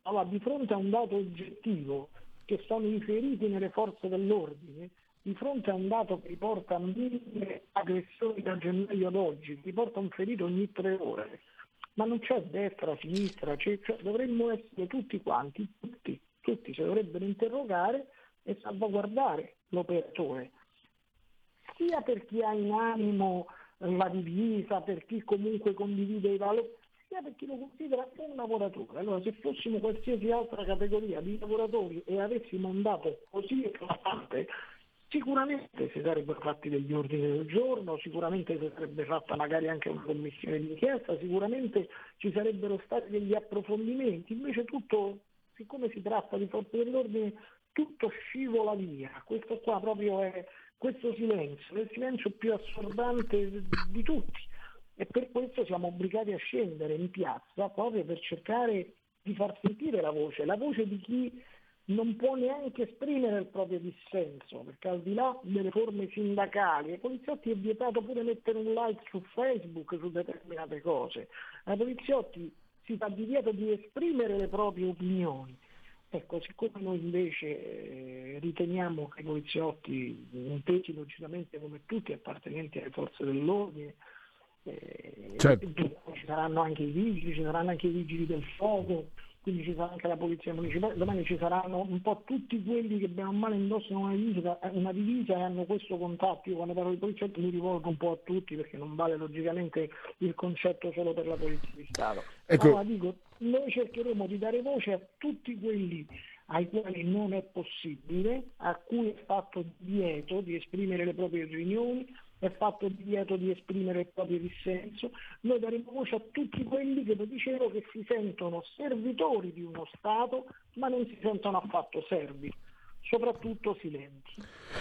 Allora, di fronte a un dato oggettivo che sono inseriti nelle forze dell'ordine, di fronte a un dato che riporta mille aggressioni da gennaio ad oggi, riporta un ferito ogni tre ore, ma non c'è destra, sinistra, cioè, cioè, dovremmo essere tutti quanti, tutti, tutti si dovrebbero interrogare e salvaguardare l'operatore, sia per chi ha in animo la divisa, per chi comunque condivide i valori, sia per chi lo considera un lavoratore. Allora se fossimo qualsiasi altra categoria di lavoratori e avessimo andato così eclatante, sicuramente si sarebbero fatti degli ordini del giorno, sicuramente si sarebbe fatta magari anche una commissione di inchiesta, sicuramente ci sarebbero stati degli approfondimenti, invece tutto, siccome si tratta di forze dell'ordine, tutto scivola via. Questo qua proprio è questo silenzio, il silenzio più assordante di tutti. E per questo siamo obbligati a scendere in piazza proprio per cercare di far sentire la voce, la voce di chi non può neanche esprimere il proprio dissenso, perché al di là delle forme sindacali, ai poliziotti è vietato pure mettere un like su Facebook su determinate cose, ai poliziotti si fa divieto di esprimere le proprie opinioni Ecco, siccome noi invece eh, riteniamo che i poliziotti, intesi logicamente come tutti appartenenti alle forze dell'ordine, eh, certo. ci saranno anche i vigili, ci saranno anche i vigili del fuoco, quindi ci sarà anche la polizia municipale, domani ci saranno un po' tutti quelli che bene o male indossano una divisa, una divisa e hanno questo contatto. Io quando parlo di poliziotti mi rivolgo un po' a tutti perché non vale logicamente il concetto solo per la polizia di Stato. Ecco. Allora dico, noi cercheremo di dare voce a tutti quelli ai quali non è possibile, a cui è fatto divieto di esprimere le proprie opinioni, è fatto divieto di esprimere il proprio dissenso, noi daremo voce a tutti quelli che, lo dicevo, che si sentono servitori di uno Stato, ma non si sentono affatto servi, soprattutto silenti.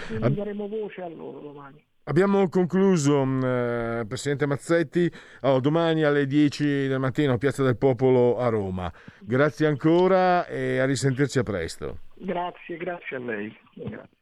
Quindi daremo voce a loro domani. Abbiamo concluso, mm, eh, Presidente Mazzetti, oh, domani alle 10 del mattino a Piazza del Popolo a Roma. Grazie ancora e a risentirci a presto. Grazie, grazie a lei. Grazie.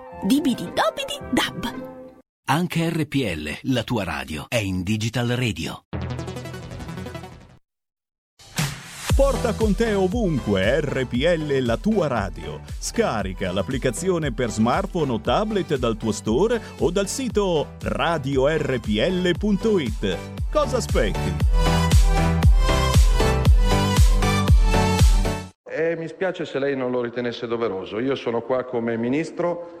Dibidi dobidi dab. Anche RPL, la tua radio, è in Digital Radio. Porta con te ovunque RPL la tua radio. Scarica l'applicazione per smartphone o tablet dal tuo store o dal sito radiorpl.it. Cosa aspetti? Eh, mi spiace se lei non lo ritenesse doveroso. Io sono qua come ministro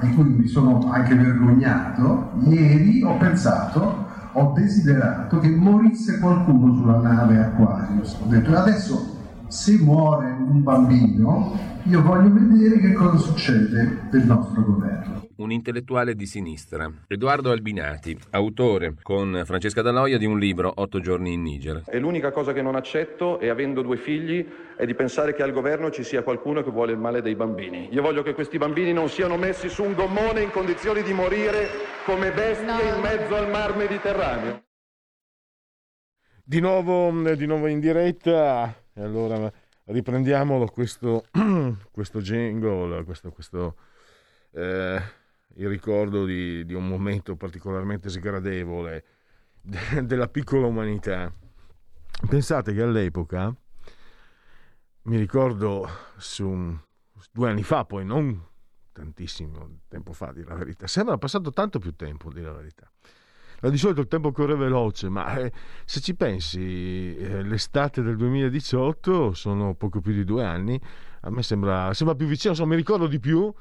di cui mi sono anche vergognato, ieri ho pensato, ho desiderato che morisse qualcuno sulla nave Aquarius. Ho detto adesso se muore un bambino, io voglio vedere che cosa succede il nostro governo. un intellettuale di sinistra, Edoardo Albinati, autore con Francesca Daloia di un libro Otto giorni in Niger. E l'unica cosa che non accetto è, avendo due figli, è di pensare che al governo ci sia qualcuno che vuole il male dei bambini. Io voglio che questi bambini non siano messi su un gommone in condizioni di morire come bestie in mezzo al mar Mediterraneo. Di nuovo, di nuovo in diretta, e allora riprendiamolo questo, questo jingle, questo, questo, eh, il ricordo di, di un momento particolarmente sgradevole de- della piccola umanità. Pensate che all'epoca, mi ricordo su due anni fa, poi non tantissimo tempo fa, di la verità, sembra passato tanto più tempo, di la verità. Di solito il tempo corre veloce, ma eh, se ci pensi, eh, l'estate del 2018 sono poco più di due anni, a me sembra, sembra più vicino, insomma, mi ricordo di più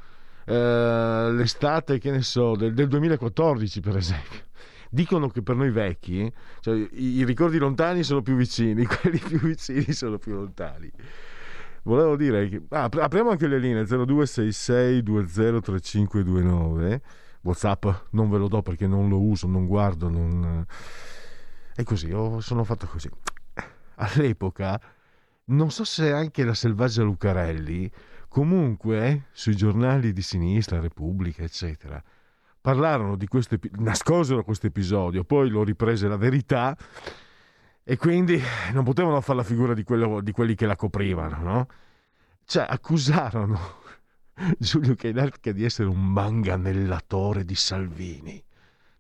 eh, l'estate, che ne so, del, del 2014 per esempio. Dicono che per noi vecchi, cioè, i, ricordi lontani sono più vicini, quelli più vicini sono più lontani. Volevo dire che ah, ap- apriamo anche le linee 0266 203529. WhatsApp non ve lo do perché non lo uso, non guardo, non... è così, sono fatto così. All'epoca, non so se anche la selvaggia Lucarelli, comunque sui giornali di sinistra, Repubblica, eccetera, parlarono di questo, nascosero questo episodio, poi lo riprese la verità e quindi non potevano fare la figura di, quello- di quelli che la coprivano, no? Cioè, accusarono Giulio Cainarca di essere un manganellatore di Salvini.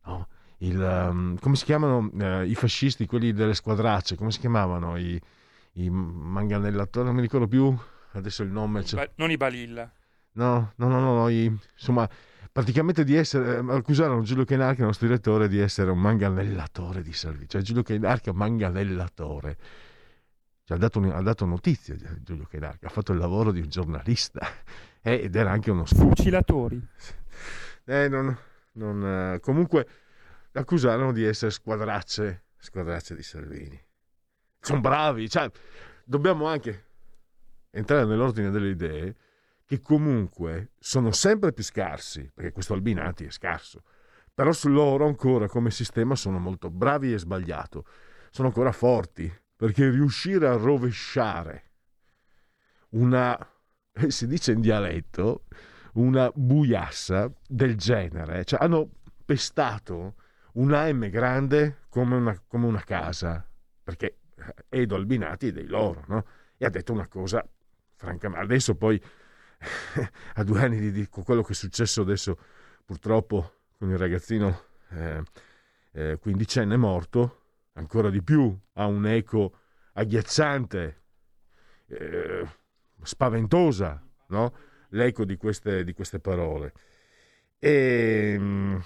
no? Il, um, come si chiamano eh, i fascisti, quelli delle squadracce? Come si chiamavano i, i manganellatori? Non mi ricordo più adesso il nome. cioè- Ba- non i Balilla. No, no, no, no, no, i- insomma, praticamente di essere, eh, accusarono Giulio Cainarca, il nostro direttore, di essere un manganellatore di Salvini. Cioè Giulio Cainarca, manganellatore. Cioè, ha, dato, ha dato notizie Giulio Cainarca, ha fatto il lavoro di un giornalista eh, ed era anche uno Fucilatori. eh, non, non, eh, comunque accusarono di essere squadracce, squadracce di Salvini. Sono bravi, cioè, dobbiamo anche entrare nell'ordine delle idee che comunque sono sempre più scarsi, perché questo Albinati è scarso, però su loro ancora come sistema sono molto bravi e sbagliato, sono ancora forti, perché riuscire a rovesciare una, si dice in dialetto, una buiassa del genere, cioè hanno pestato una M grande come una, come una casa, perché Edo Albinati è dei loro, no? E ha detto una cosa, francamente, adesso poi, a due anni di, di- quello che è successo adesso, purtroppo, con il ragazzino eh, eh, quindicenne morto, ancora di più, ha un eco agghiacciante, eh, spaventosa, no? L'eco di queste, di queste parole. E mm,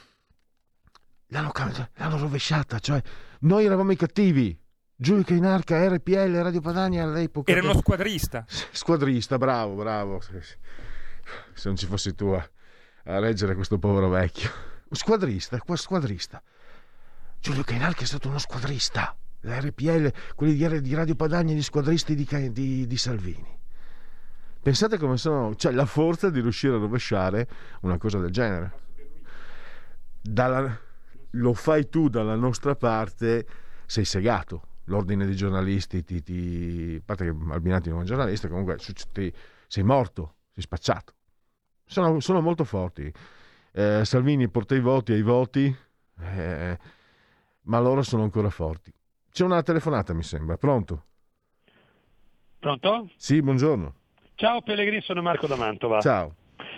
l'hanno, cam- l'hanno rovesciata, cioè noi eravamo i cattivi, Giulio Cainarca, RPL, Radio Padania all'epoca. Era uno squadrista. Squadrista, bravo, bravo. Se non ci fossi tu a, a reggere questo povero vecchio. Squadrista, squadrista. Giulio Cainarca è stato uno squadrista. La RPL, quelli di, di Radio Padania, gli squadristi di, di, di Salvini. Pensate come sono, cioè la forza di riuscire a rovesciare una cosa del genere. Dalla, lo fai tu dalla nostra parte, sei segato. L'ordine dei giornalisti, ti, ti, a parte che Albinati non è un giornalista, comunque ti, sei morto, sei spacciato. Sono, sono molto forti. Eh, Salvini porta i voti ai voti, eh, ma loro sono ancora forti. C'è una telefonata, mi sembra. Pronto? Pronto? Sì, buongiorno. Ciao Pellegrini, sono Marco da Mantova. Ciao.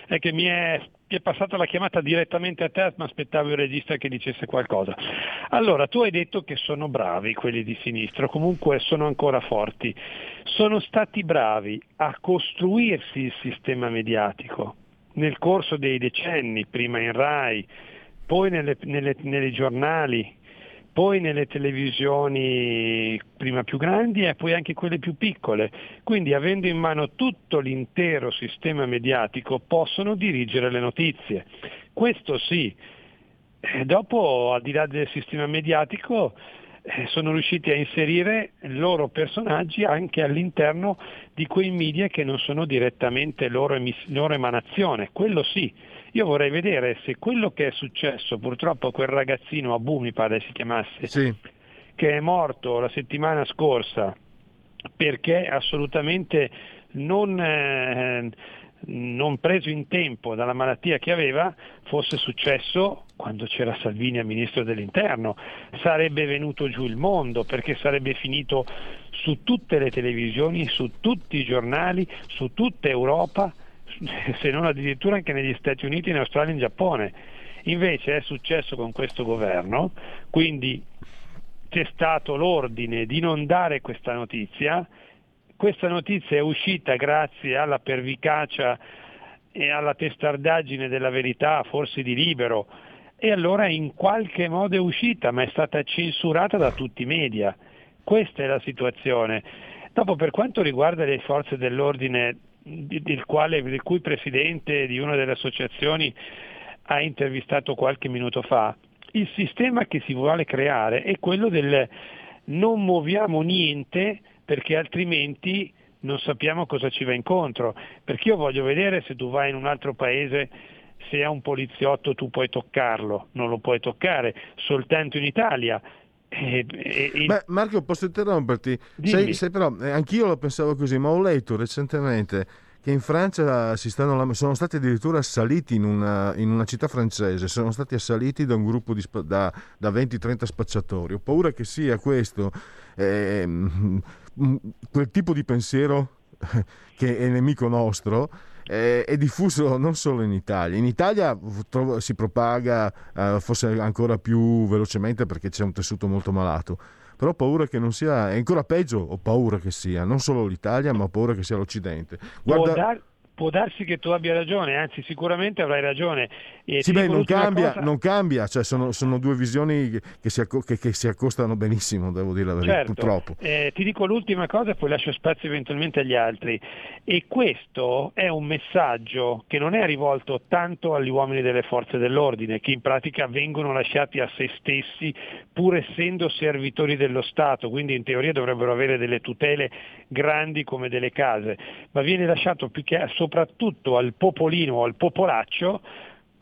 È che mi è, è passata la chiamata direttamente a te, ma aspettavo il regista che dicesse qualcosa. Allora, tu hai detto che sono bravi quelli di sinistra, comunque sono ancora forti. Sono stati bravi a costruirsi il sistema mediatico nel corso dei decenni, prima in RAI, poi nelle, nelle, nelle giornali, poi nelle televisioni prima più grandi e poi anche quelle più piccole. Quindi avendo in mano tutto l'intero sistema mediatico possono dirigere le notizie. Questo sì. E dopo, al di là del sistema mediatico, eh, sono riusciti a inserire loro personaggi anche all'interno di quei media che non sono direttamente loro, emiss- loro emanazione. Quello sì io vorrei vedere se quello che è successo, purtroppo quel ragazzino Abu mi pare si chiamasse, sì. che è morto la settimana scorsa perché assolutamente non, eh, non preso in tempo dalla malattia che aveva, fosse successo quando c'era Salvini a ministro dell'interno, sarebbe venuto giù il mondo perché sarebbe finito su tutte le televisioni, su tutti i giornali, su tutta Europa se non addirittura anche negli Stati Uniti, in Australia e in Giappone. Invece è successo con questo governo, quindi c'è stato l'ordine di non dare questa notizia. Questa notizia è uscita grazie alla pervicacia e alla testardaggine della verità, forse di libero, e allora in qualche modo è uscita, ma è stata censurata da tutti i media. Questa è la situazione. Dopo, per quanto riguarda le forze dell'ordine del, quale, del cui presidente di una delle associazioni ha intervistato qualche minuto fa, il sistema che si vuole creare è quello del non muoviamo niente perché altrimenti non sappiamo cosa ci va incontro, perché io voglio vedere se tu vai in un altro paese se è un poliziotto tu puoi toccarlo, non lo puoi toccare, soltanto in Italia. E, e, e... Beh, Marco, posso interromperti? Sei, sei però, eh, anch'io lo pensavo così, ma ho letto recentemente che in Francia stanno, sono stati addirittura assaliti in una, in una, città francese, sono stati assaliti da un gruppo di, da, da 20-30 spacciatori. Ho paura che sia questo eh, quel tipo di pensiero che è nemico nostro eh, è diffuso non solo in Italia. In Italia si propaga eh, forse ancora più velocemente perché c'è un tessuto molto malato. Però ho paura che non sia, è ancora peggio, ho paura che sia, non solo l'Italia, ma ho paura che sia l'Occidente. Guarda... Può darsi che tu abbia ragione, anzi sicuramente avrai ragione. E sì, beh, non cambia, cosa... non cambia, cioè sono, sono, due visioni che si, acco- che, che si, accostano benissimo, devo dire la verità, certo. purtroppo. Eh, ti dico l'ultima cosa e poi lascio spazio eventualmente agli altri. E questo è un messaggio che non è rivolto tanto agli uomini delle forze dell'ordine, che in pratica vengono lasciati a se stessi pur essendo servitori dello Stato, quindi in teoria dovrebbero avere delle tutele grandi come delle case, ma viene lasciato più che soprattutto al popolino o al popolaccio,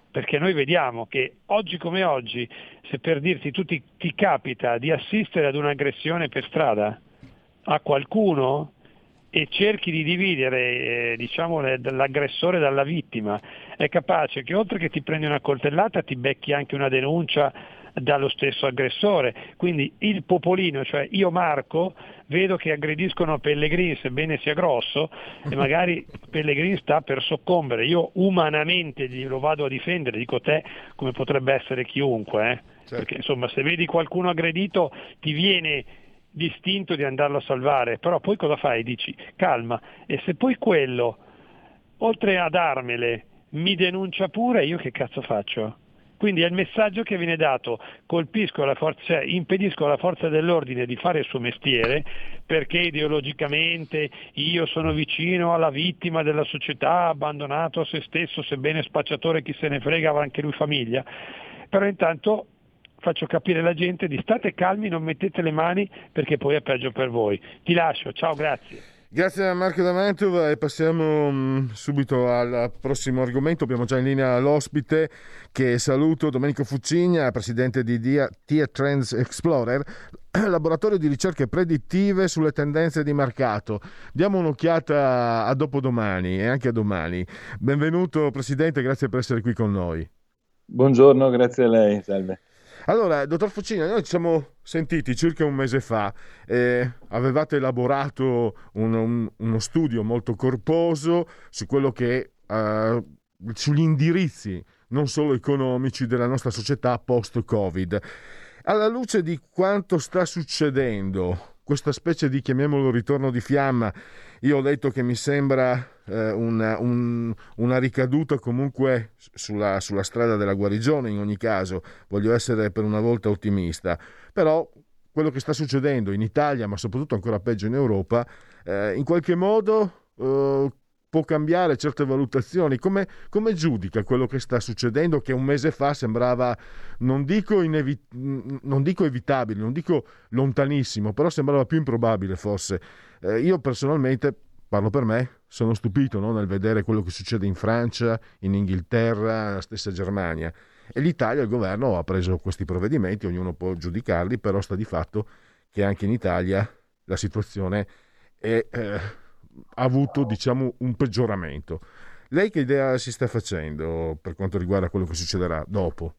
perché noi vediamo che oggi come oggi, se per dirti tu ti, ti capita di assistere ad un'aggressione per strada a qualcuno e cerchi di dividere eh, diciamo, l'aggressore dalla vittima, è capace che oltre che ti prendi una coltellata ti becchi anche una denuncia dallo stesso aggressore. Quindi il popolino, cioè io Marco, vedo che aggrediscono Pellegrini sebbene sia grosso e magari Pellegrini sta per soccombere. Io umanamente lo vado a difendere, dico te come potrebbe essere chiunque. Eh? Certo. Perché insomma se vedi qualcuno aggredito ti viene distinto di andarlo a salvare, però poi cosa fai? Dici calma e se poi quello oltre a darmele mi denuncia pure, io che cazzo faccio? Quindi è il messaggio che viene dato, la forza, cioè, impedisco alla forza dell'ordine di fare il suo mestiere perché ideologicamente io sono vicino alla vittima della società, abbandonato a se stesso, sebbene spacciatore chi se ne frega, avrà anche lui famiglia, però intanto faccio capire alla gente di state calmi, non mettete le mani perché poi è peggio per voi. Ti lascio, ciao, grazie. Grazie a Marco D'Amantova e passiamo um, subito al prossimo argomento. Abbiamo già in linea l'ospite che saluto, Domenico Fuccigna, presidente di TIA Trends Explorer, laboratorio di ricerche predittive sulle tendenze di mercato. Diamo un'occhiata a dopodomani e anche a domani. Benvenuto Presidente, grazie per essere qui con noi. Buongiorno, grazie a lei, salve. Allora, dottor Fucina, noi ci siamo sentiti circa un mese fa, eh, avevate elaborato un, un, uno studio molto corposo su quello che, eh, sugli indirizzi non solo economici della nostra società post-Covid. Alla luce di quanto sta succedendo, questa specie di, chiamiamolo, ritorno di fiamma, io ho detto che mi sembra eh, una, un, una, ricaduta comunque sulla, sulla, strada della guarigione in ogni caso, voglio essere per una volta ottimista, però quello che sta succedendo in Italia, ma soprattutto ancora peggio in Europa, eh, in qualche modo eh, può cambiare certe valutazioni. Come, come, giudica quello che sta succedendo che un mese fa sembrava, non dico, inevi- non dico evitabile, non dico lontanissimo, però sembrava più improbabile forse. Eh, io personalmente parlo per me, sono stupito no? nel vedere quello che succede in Francia, in Inghilterra, nella stessa Germania. E l'Italia, il governo ha preso questi provvedimenti, ognuno può giudicarli, però sta di fatto che anche in Italia la situazione è, eh, avuto diciamo, un peggioramento. Lei che idea si sta facendo per quanto riguarda quello che succederà dopo?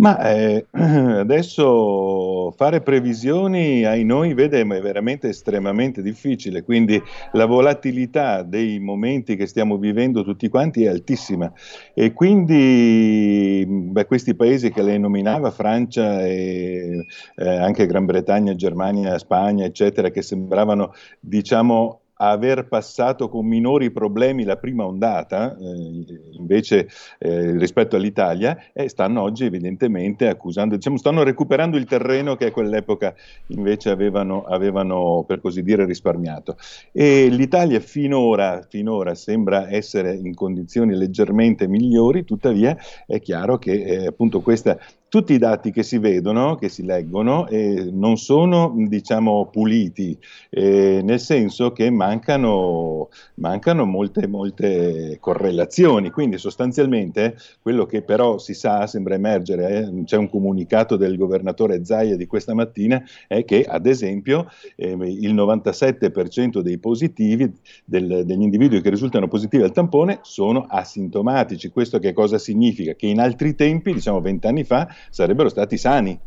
Ma eh, adesso fare previsioni ai noi vede è veramente estremamente difficile, quindi la volatilità dei momenti che stiamo vivendo tutti quanti è altissima. E quindi beh, questi paesi che lei nominava, Francia e eh, anche Gran Bretagna, Germania, Spagna, eccetera, che sembravano diciamo aver passato con minori problemi la prima ondata, eh, invece eh, rispetto all'Italia, e stanno oggi evidentemente accusando, diciamo, stanno recuperando il terreno che a quell'epoca invece avevano, avevano per così dire, risparmiato. E l'Italia finora, finora sembra essere in condizioni leggermente migliori, tuttavia è chiaro che eh, appunto questa tutti i dati che si vedono, che si leggono, eh, non sono diciamo puliti, eh, nel senso che mancano, mancano molte, molte, correlazioni. Quindi sostanzialmente quello che però si sa, sembra emergere, eh, c'è un comunicato del governatore Zaia di questa mattina, è che ad esempio ehm, il 97% dei positivi, del, degli individui che risultano positivi al tampone, sono asintomatici. Questo che cosa significa? Che in altri tempi, diciamo vent'anni fa, sarebbero stati sani.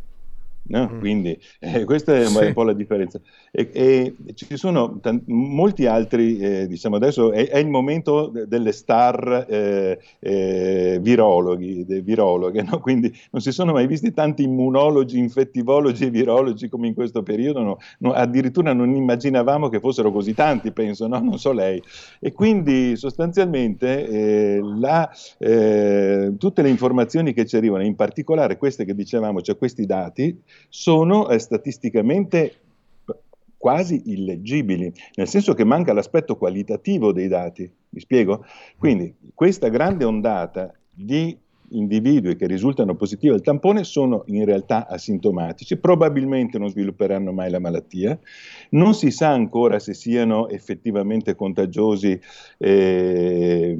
No? Mm. Quindi eh, questa è sì. un po' la differenza. E, e ci sono t- molti altri, eh, diciamo adesso è, è, il momento de- delle star eh, eh virologhi, virologhe, no? quindi non si sono mai visti tanti immunologi, infettivologi e virologi come in questo periodo, no? No, addirittura non immaginavamo che fossero così tanti, penso, non so lei. E quindi sostanzialmente eh, la, eh, tutte le informazioni che ci arrivano, in particolare queste che dicevamo, cioè questi dati, sono eh, statisticamente quasi illeggibili, nel senso che manca l'aspetto qualitativo dei dati. Mi spiego? Quindi questa grande ondata di individui che risultano positivi al tampone sono in realtà asintomatici, probabilmente non svilupperanno mai la malattia, non si sa ancora se siano effettivamente contagiosi. Eh,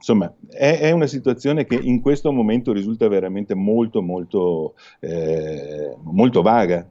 insomma, è, è, una situazione che in questo momento risulta veramente molto, molto, eh, molto vaga.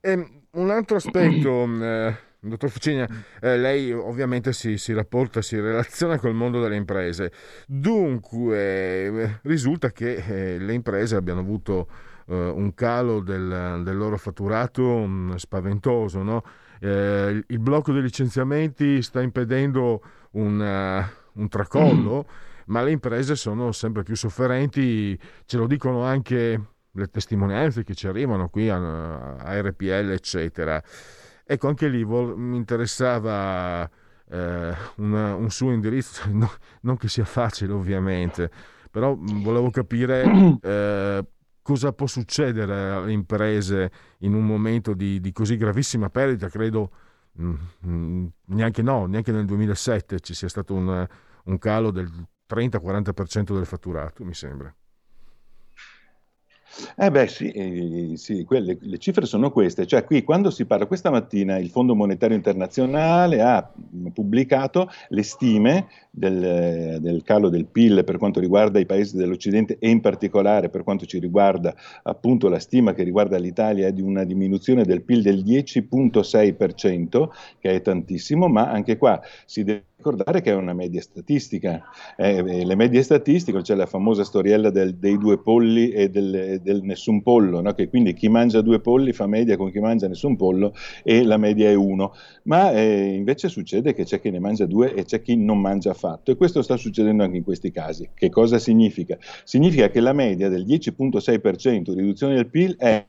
E ehm, un altro aspetto, eh, dottor Fucigna, eh, lei ovviamente si, si, rapporta, si relaziona col mondo delle imprese. Dunque, risulta che eh, le imprese abbiano avuto eh, un calo del, del, loro fatturato mh, mm, spaventoso. No? Eh, il blocco dei licenziamenti sta impedendo un un tracollo, mm. ma le imprese sono sempre più sofferenti, ce lo dicono anche le testimonianze che ci arrivano qui a, a RPL, eccetera. Ecco, anche lì vol- mi interessava eh, una, un suo indirizzo, no, non che sia facile ovviamente, però volevo capire eh, cosa può succedere alle imprese in un momento di, di così gravissima perdita, credo neanche no, neanche nel 2007 ci sia stato un, un calo del 30-40% del fatturato, mi sembra. Eh beh sì, eh, sì quelle, le cifre sono queste, cioè qui quando si parla, questa mattina il Fondo Monetario Internazionale ha pubblicato le stime del, del, calo del PIL per quanto riguarda i paesi dell'Occidente e in particolare per quanto ci riguarda appunto la stima che riguarda l'Italia è di una diminuzione del PIL del 10.6%, che è tantissimo, ma anche qua si deve ricordare che è una media statistica. Eh, le medie statistiche, c'è la famosa storiella del, dei due polli e del, del nessun pollo, no? che quindi chi mangia due polli fa media con chi mangia nessun pollo e la media è uno. Ma eh, invece succede che c'è chi ne mangia due e c'è chi non mangia affatto e questo sta succedendo anche in questi casi. Che cosa significa? Significa che la media del 10.6% di riduzione del PIL è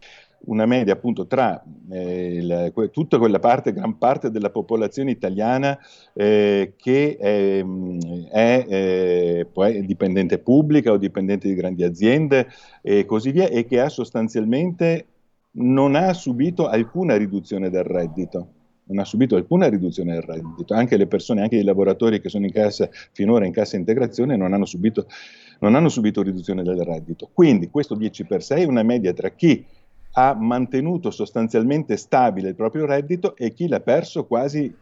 una media appunto tra eh, il, tutta quella parte, gran parte della popolazione italiana eh, che è, è, è, dipendente pubblica o dipendente di grandi aziende e così via e che ha sostanzialmente non ha subito alcuna riduzione del reddito non ha subito alcuna riduzione del reddito, anche le persone, anche i lavoratori che sono in cassa, finora in cassa integrazione, non hanno subito, non hanno subito riduzione del reddito. Quindi questo 10 per 6 è una media tra chi ha mantenuto sostanzialmente stabile il proprio reddito e chi l'ha perso quasi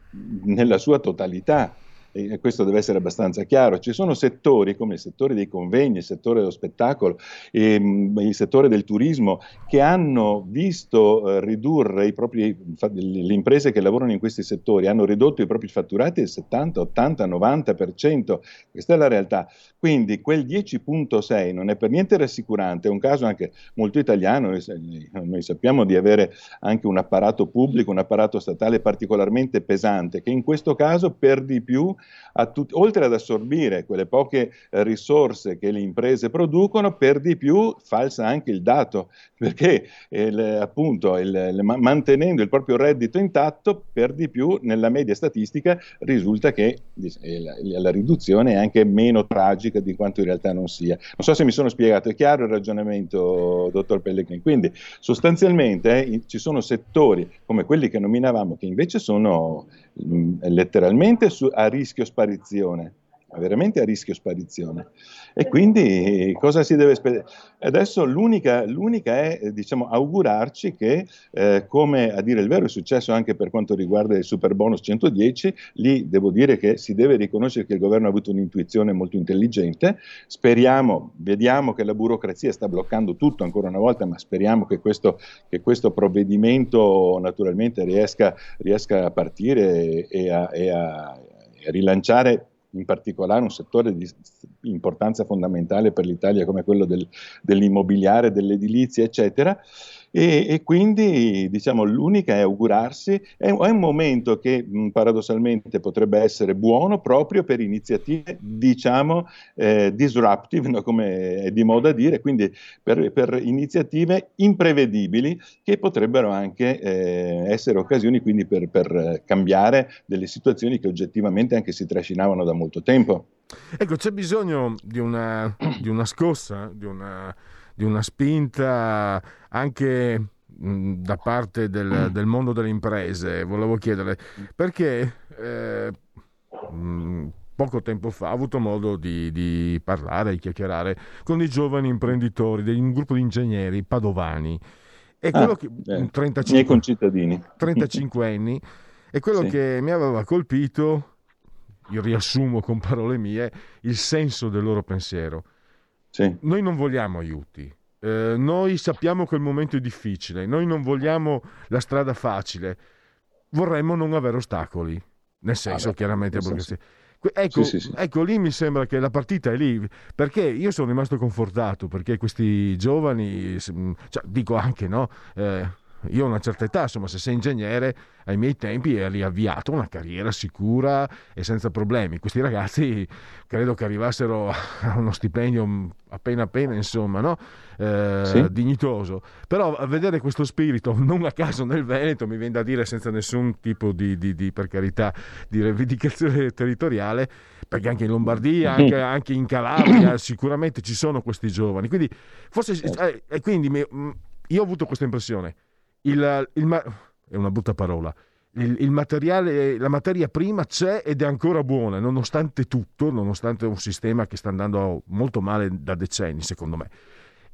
nella sua totalità e questo deve essere abbastanza chiaro. Ci sono settori come il settore dei convegni, il settore dello spettacolo, ehm, il settore del turismo che hanno visto eh, ridurre i propri, le imprese che lavorano in questi settori hanno ridotto i propri fatturati del 70, 80, 90%. Questa è la realtà. Quindi quel 10.6 non è per niente rassicurante, è un caso anche molto italiano, noi, noi sappiamo di avere anche un apparato pubblico, un apparato statale particolarmente pesante che in questo caso per di più tut- oltre ad assorbire quelle poche eh, risorse che le imprese producono, per di più falsa anche il dato, perché il, appunto il, il, mantenendo il proprio reddito intatto, per di più nella media statistica risulta che la, la riduzione è anche meno tragica di quanto in realtà non sia. Non so se mi sono spiegato, è chiaro il ragionamento, dottor Pellegrini? Quindi sostanzialmente eh, ci sono settori come quelli che nominavamo che invece sono letteralmente su, a rischio sparizione veramente a rischio sparizione. E quindi cosa si deve aspettare? Adesso l'unica, l'unica è diciamo, augurarci che, eh, come a dire il vero è successo anche per quanto riguarda il super bonus 110, lì devo dire che si deve riconoscere che il governo ha avuto un'intuizione molto intelligente, speriamo, vediamo che la burocrazia sta bloccando tutto ancora una volta, ma speriamo che questo, che questo provvedimento naturalmente riesca, riesca, a partire e a, e a rilanciare in particolare un settore di importanza fondamentale per l'Italia come quello del, dell'immobiliare, dell'edilizia, eccetera. E, e, quindi diciamo l'unica è augurarsi, è, è un momento che mh, paradossalmente potrebbe essere buono proprio per iniziative diciamo eh, disruptive, no? come è di moda dire, quindi per, per iniziative imprevedibili che potrebbero anche eh, essere occasioni quindi per, per cambiare delle situazioni che oggettivamente anche si trascinavano da molto tempo. Ecco, c'è bisogno di una, di una scossa, di una di una spinta anche da parte del, del, mondo delle imprese. Volevo chiedere perché eh, poco tempo fa ho avuto modo di, di parlare, di chiacchierare con dei giovani imprenditori, di un gruppo di ingegneri padovani. E quello ah, che, eh, 35, miei concittadini. 35 anni, e quello sì. che mi aveva colpito, io riassumo con parole mie, il senso del loro pensiero. Sì. Noi non vogliamo aiuti, eh, noi sappiamo che il momento è difficile, noi non vogliamo la strada facile, vorremmo non avere ostacoli, nel senso ah, beh, chiaramente nel senso. Ecco, sì, sì, sì. ecco, lì mi sembra che la partita è lì, perché io sono rimasto confortato, perché questi giovani, cioè, dico anche, no? Eh, io ho una certa età, insomma, se sei ingegnere, ai miei tempi eri avviato una carriera sicura e senza problemi. Questi ragazzi credo che arrivassero a uno stipendio appena appena, insomma, no? eh, Sì. dignitoso. Però a vedere questo spirito, non a caso nel Veneto, mi viene da dire senza nessun tipo di, di- di, per carità, di rivendicazione territoriale, perché anche in Lombardia, anche, anche in Calabria, sicuramente ci sono questi giovani. Quindi, forse, eh, e quindi mi- mh, io ho avuto questa impressione. Il, il ma- è una brutta parola. Il, il materiale, la materia prima c'è ed è ancora buona, nonostante tutto, nonostante un sistema che sta andando molto male da decenni, secondo me.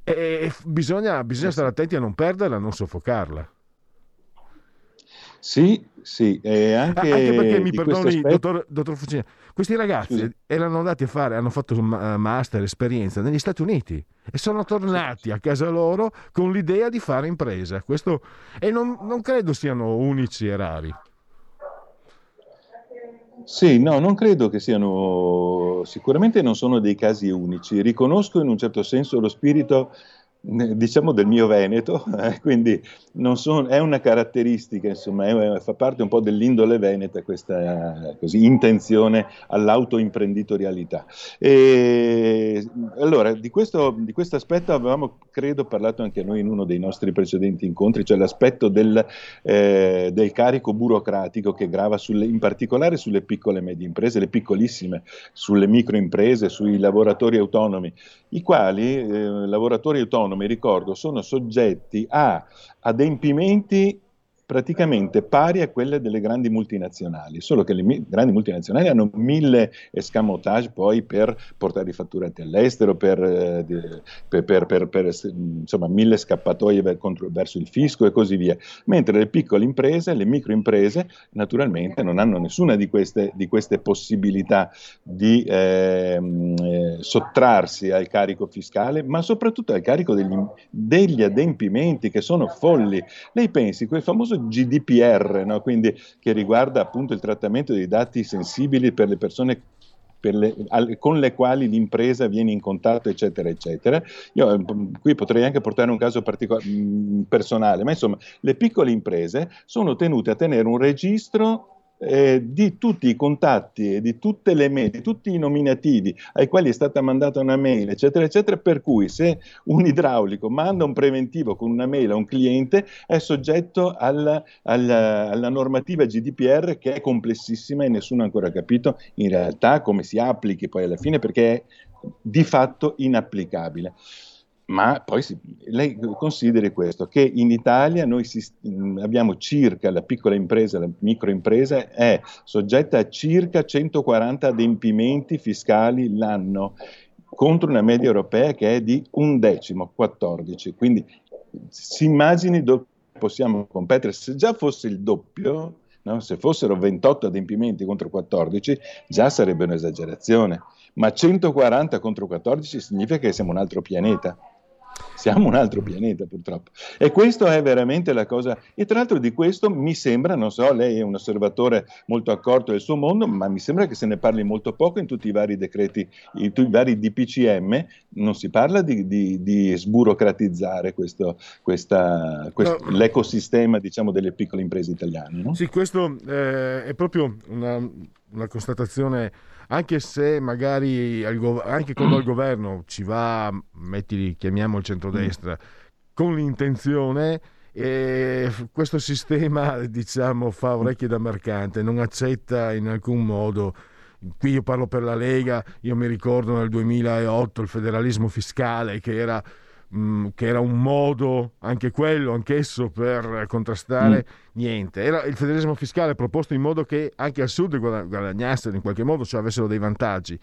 E bisogna, bisogna stare attenti a non perderla, a non soffocarla. Sì, sì, e anche, Ah, anche perché mi perdoni, aspetto- dottor, dottor Fucina, questi ragazzi erano andati a fare, hanno fatto un ma- master, esperienza negli Stati Uniti e sono tornati a casa loro con l'idea di fare impresa. Questo, e non, non credo siano unici e rari. Sì, no, non credo che siano, sicuramente non sono dei casi unici. Riconosco in un certo senso lo spirito, eh, diciamo, del mio Veneto, eh, quindi sono- è una caratteristica, insomma, è- fa parte un po' dell'indole veneta questa così, intenzione all'autoimprenditorialità. E, allora, di questo, di questo aspetto avevamo, credo, parlato anche noi in uno dei nostri precedenti incontri, cioè l'aspetto del, eh, del carico burocratico che grava sulle- in particolare sulle piccole e medie imprese, le piccolissime, sulle microimprese, sui lavoratori autonomi, i quali, eh, lavoratori autonomi, ricordo, sono soggetti a adempimenti praticamente pari a quelle delle grandi multinazionali, solo che le mi- grandi multinazionali hanno mille escamotage poi per portare i fatturati all'estero, per, eh, per- per- per- insomma mille scappatoie contro- verso il fisco e così via, mentre le piccole imprese, le microimprese naturalmente non hanno nessuna di queste, di queste possibilità di ehm, eh, sottrarsi al carico fiscale, ma soprattutto al carico degli, degli adempimenti che sono folli. Lei pensi, quel famoso GDPR, no? Quindi, che riguarda appunto il trattamento dei dati sensibili per le persone per le- al- con le quali l'impresa viene in contatto, eccetera, eccetera. Io eh, qui potrei anche portare un caso partico- mh, personale, ma insomma, le piccole imprese sono tenute a tenere un registro eh, di tutti i contatti e di tutte le mail, di tutti i nominativi ai quali è stata mandata una mail, eccetera, eccetera, per cui se un idraulico manda un preventivo con una mail a un cliente è soggetto alla, alla- alla normativa GDPR che è complessissima e nessuno ha ancora capito in realtà come si applichi poi alla fine perché è di fatto inapplicabile. Ma poi si- lei consideri questo, che in Italia noi si- abbiamo circa, la piccola impresa, la microimpresa è soggetta a circa 140 adempimenti fiscali l'anno, contro una media europea che è di un decimo, 14. Quindi si immagini dove possiamo competere. Se già fosse il doppio, no? se fossero 28 adempimenti contro 14, già sarebbe un'esagerazione. Ma 140 contro 14 significa che siamo un altro pianeta. Siamo un altro pianeta purtroppo. E questo è veramente la cosa. E tra l'altro di questo mi sembra, non so, lei è un osservatore molto accorto del suo mondo, ma mi sembra che se ne parli molto poco in tutti i vari decreti, in tutti i vari DPCM, non si parla di, di- di sburocratizzare questo, questa, questo- No. l'ecosistema diciamo, delle piccole imprese italiane. No? Sì, questo eh, è proprio una, una constatazione, anche se magari gov- anche quando al governo ci va, metti, chiamiamo il centrodestra, con l'intenzione, eh, questo sistema diciamo fa orecchie da mercante, non accetta in alcun modo. Qui io parlo per la Lega, io mi ricordo nel 2008 il federalismo fiscale che era che era un modo, anche quello, anch'esso per contrastare niente. Era il federalismo fiscale proposto in modo che anche al sud guada- guadagnassero in qualche modo, cioè avessero dei vantaggi.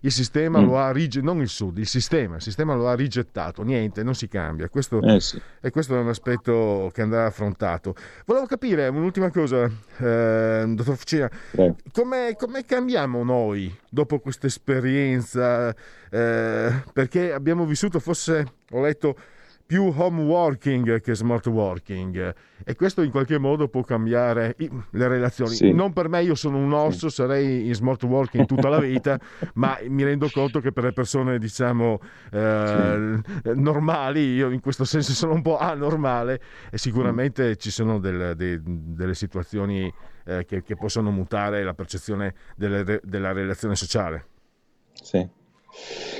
Il sistema Mm. lo ha rigettato, non il sud, il sistema, il sistema lo ha rigettato, niente, non si cambia. Questo, Eh sì. E questo è un aspetto che andrà affrontato. Volevo capire un'ultima cosa, eh, dottor Fucina, come, come cambiamo noi dopo questa esperienza? Eh, perché abbiamo vissuto, forse ho letto più home working che smart working e questo in qualche modo può cambiare le relazioni. Sì. Non per me, io sono un orso, sarei in smart working tutta la vita, ma mi rendo conto che per le persone diciamo eh, normali, io in questo senso sono un po' anormale e sicuramente ci sono del- de- delle situazioni eh, che, che possono mutare la percezione delle- della relazione sociale. Sì.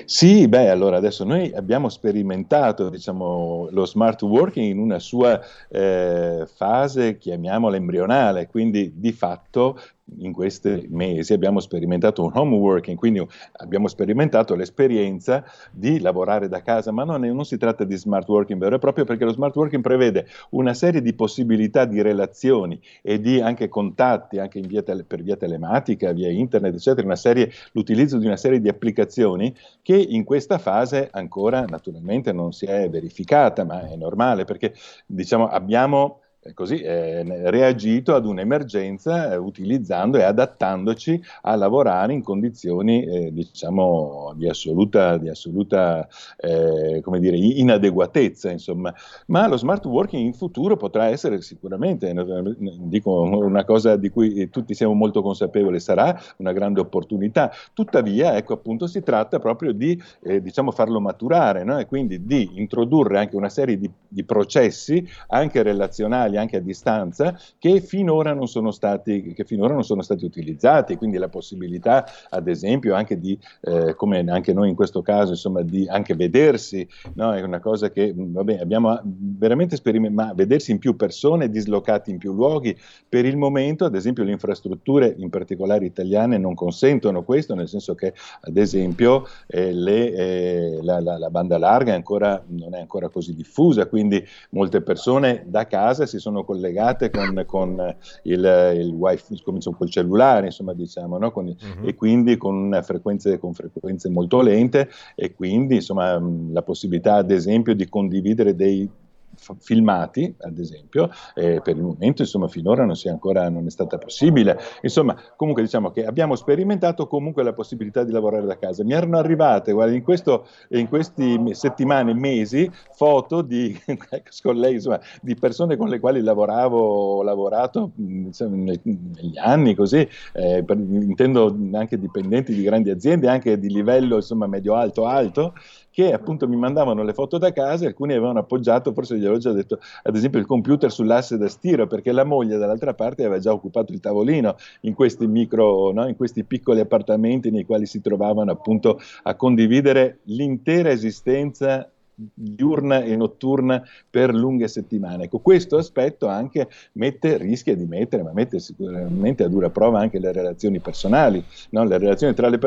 Sì, beh, allora adesso noi abbiamo sperimentato diciamo, lo smart working in una sua eh, fase, chiamiamola embrionale, quindi di fatto in questi mesi abbiamo sperimentato un home working, quindi abbiamo sperimentato l'esperienza di lavorare da casa, ma non, non si tratta di smart working vero e proprio perché lo smart working prevede una serie di possibilità di relazioni e di anche contatti, anche via tele- per via telematica, via internet, eccetera, serie, l'utilizzo di una serie di applicazioni che in questa fase ancora naturalmente non si è verificata, ma è normale perché diciamo abbiamo così, eh, reagito ad un'emergenza eh, utilizzando e adattandoci a lavorare in condizioni eh, diciamo di assoluta, di assoluta eh, dire, inadeguatezza insomma ma lo smart working in futuro potrà essere sicuramente eh, dico una cosa di cui tutti siamo molto consapevoli sarà una grande opportunità tuttavia ecco appunto si tratta proprio di eh, diciamo farlo maturare no? e quindi di introdurre anche una serie di, di processi anche relazionali anche a distanza che finora non sono stati non sono stati utilizzati quindi la possibilità ad esempio anche di eh, come anche noi in questo caso insomma di anche vedersi no? è una cosa che vabbè abbiamo veramente sperimentato ma vedersi in più persone dislocati in più luoghi per il momento ad esempio le infrastrutture in particolare italiane non consentono questo nel senso che ad esempio eh, le, eh, la, la- la banda larga ancora, non è ancora così diffusa quindi molte persone da casa si sono collegate con, con il, il wifi come insomma, col cellulare insomma diciamo no? Con- e quindi con frequenze, con frequenze molto lente e quindi insomma la possibilità ad esempio di condividere dei filmati, ad esempio, eh, per il momento, insomma, finora non, ancora, non è stata possibile. Insomma, comunque diciamo che abbiamo sperimentato comunque la possibilità di lavorare da casa. Mi erano arrivate, guarda, in, questo, in questi me- settimane, mesi, foto di, lei, insomma, di persone con le quali lavoravo, ho lavorato mh, insomma, negli anni, così, eh, per- intendo anche dipendenti di grandi aziende, anche di livello, insomma, medio-alto-alto, che appunto mi mandavano le foto da casa e alcuni avevano appoggiato, forse gli avevo già detto, ad esempio il computer sull'asse da stiro, perché la moglie dall'altra parte aveva già occupato il tavolino in questi micro, no, in questi piccoli appartamenti nei quali si trovavano appunto a condividere l'intera esistenza diurna e notturna per lunghe settimane. Ecco, questo aspetto anche mette, rischia di mettere, ma mette sicuramente a dura prova anche le relazioni personali, no? le relazioni tra, le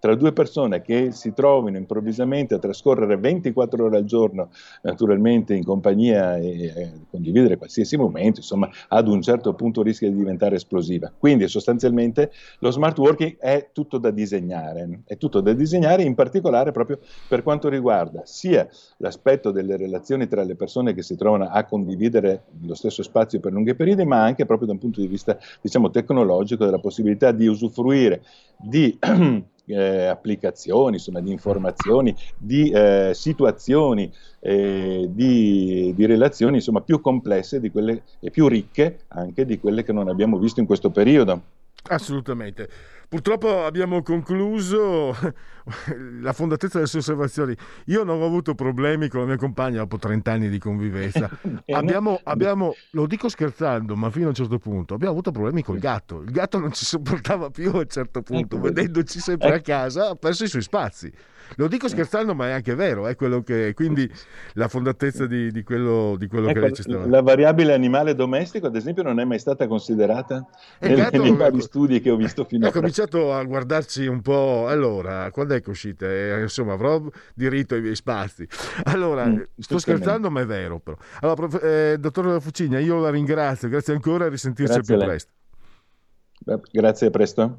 tra due persone che si trovino improvvisamente a trascorrere 24 ore al giorno, naturalmente in compagnia e eh, condividere qualsiasi momento, insomma, ad un certo punto rischia di diventare esplosiva. Quindi sostanzialmente lo smart working è tutto da disegnare, è tutto da disegnare in particolare proprio per quanto riguarda sia l'aspetto delle relazioni tra le persone che si trovano a condividere lo stesso spazio per lunghi periodi, ma anche proprio da un punto di vista diciamo tecnologico della possibilità di usufruire di eh, applicazioni, insomma, di informazioni, di eh, situazioni, eh, di, di relazioni insomma, più complesse quelle, e più ricche anche di quelle che non abbiamo visto in questo periodo. Assolutamente. Purtroppo abbiamo concluso la fondatezza delle sue osservazioni. Io non ho avuto problemi con la mia compagna dopo 30 anni di convivenza. abbiamo, abbiamo, lo dico scherzando, ma fino a un certo punto, abbiamo avuto problemi col gatto. Il gatto non ci sopportava più a un certo punto, Ecco, vedendoci sempre a ecco. casa, ha perso i suoi spazi. Lo dico scherzando, ma è anche vero, è quello che quindi la fondatezza di, di quello, di quello che Ecco, lei ci stava la variabile animale domestico, ad esempio, non è mai stata considerata E nei, gatto- nei vari studi che ho visto Ho finora. cominciato a guardarci un po'. Allora, quando è che uscite? Eh, insomma, avrò diritto ai miei spazi. Allora, Mm, sto scherzando, ma è vero. Però. Allora, prof- eh, dottor Fucigna, io la ringrazio. Grazie ancora. A risentirci Grazie più presto. Grazie, a presto.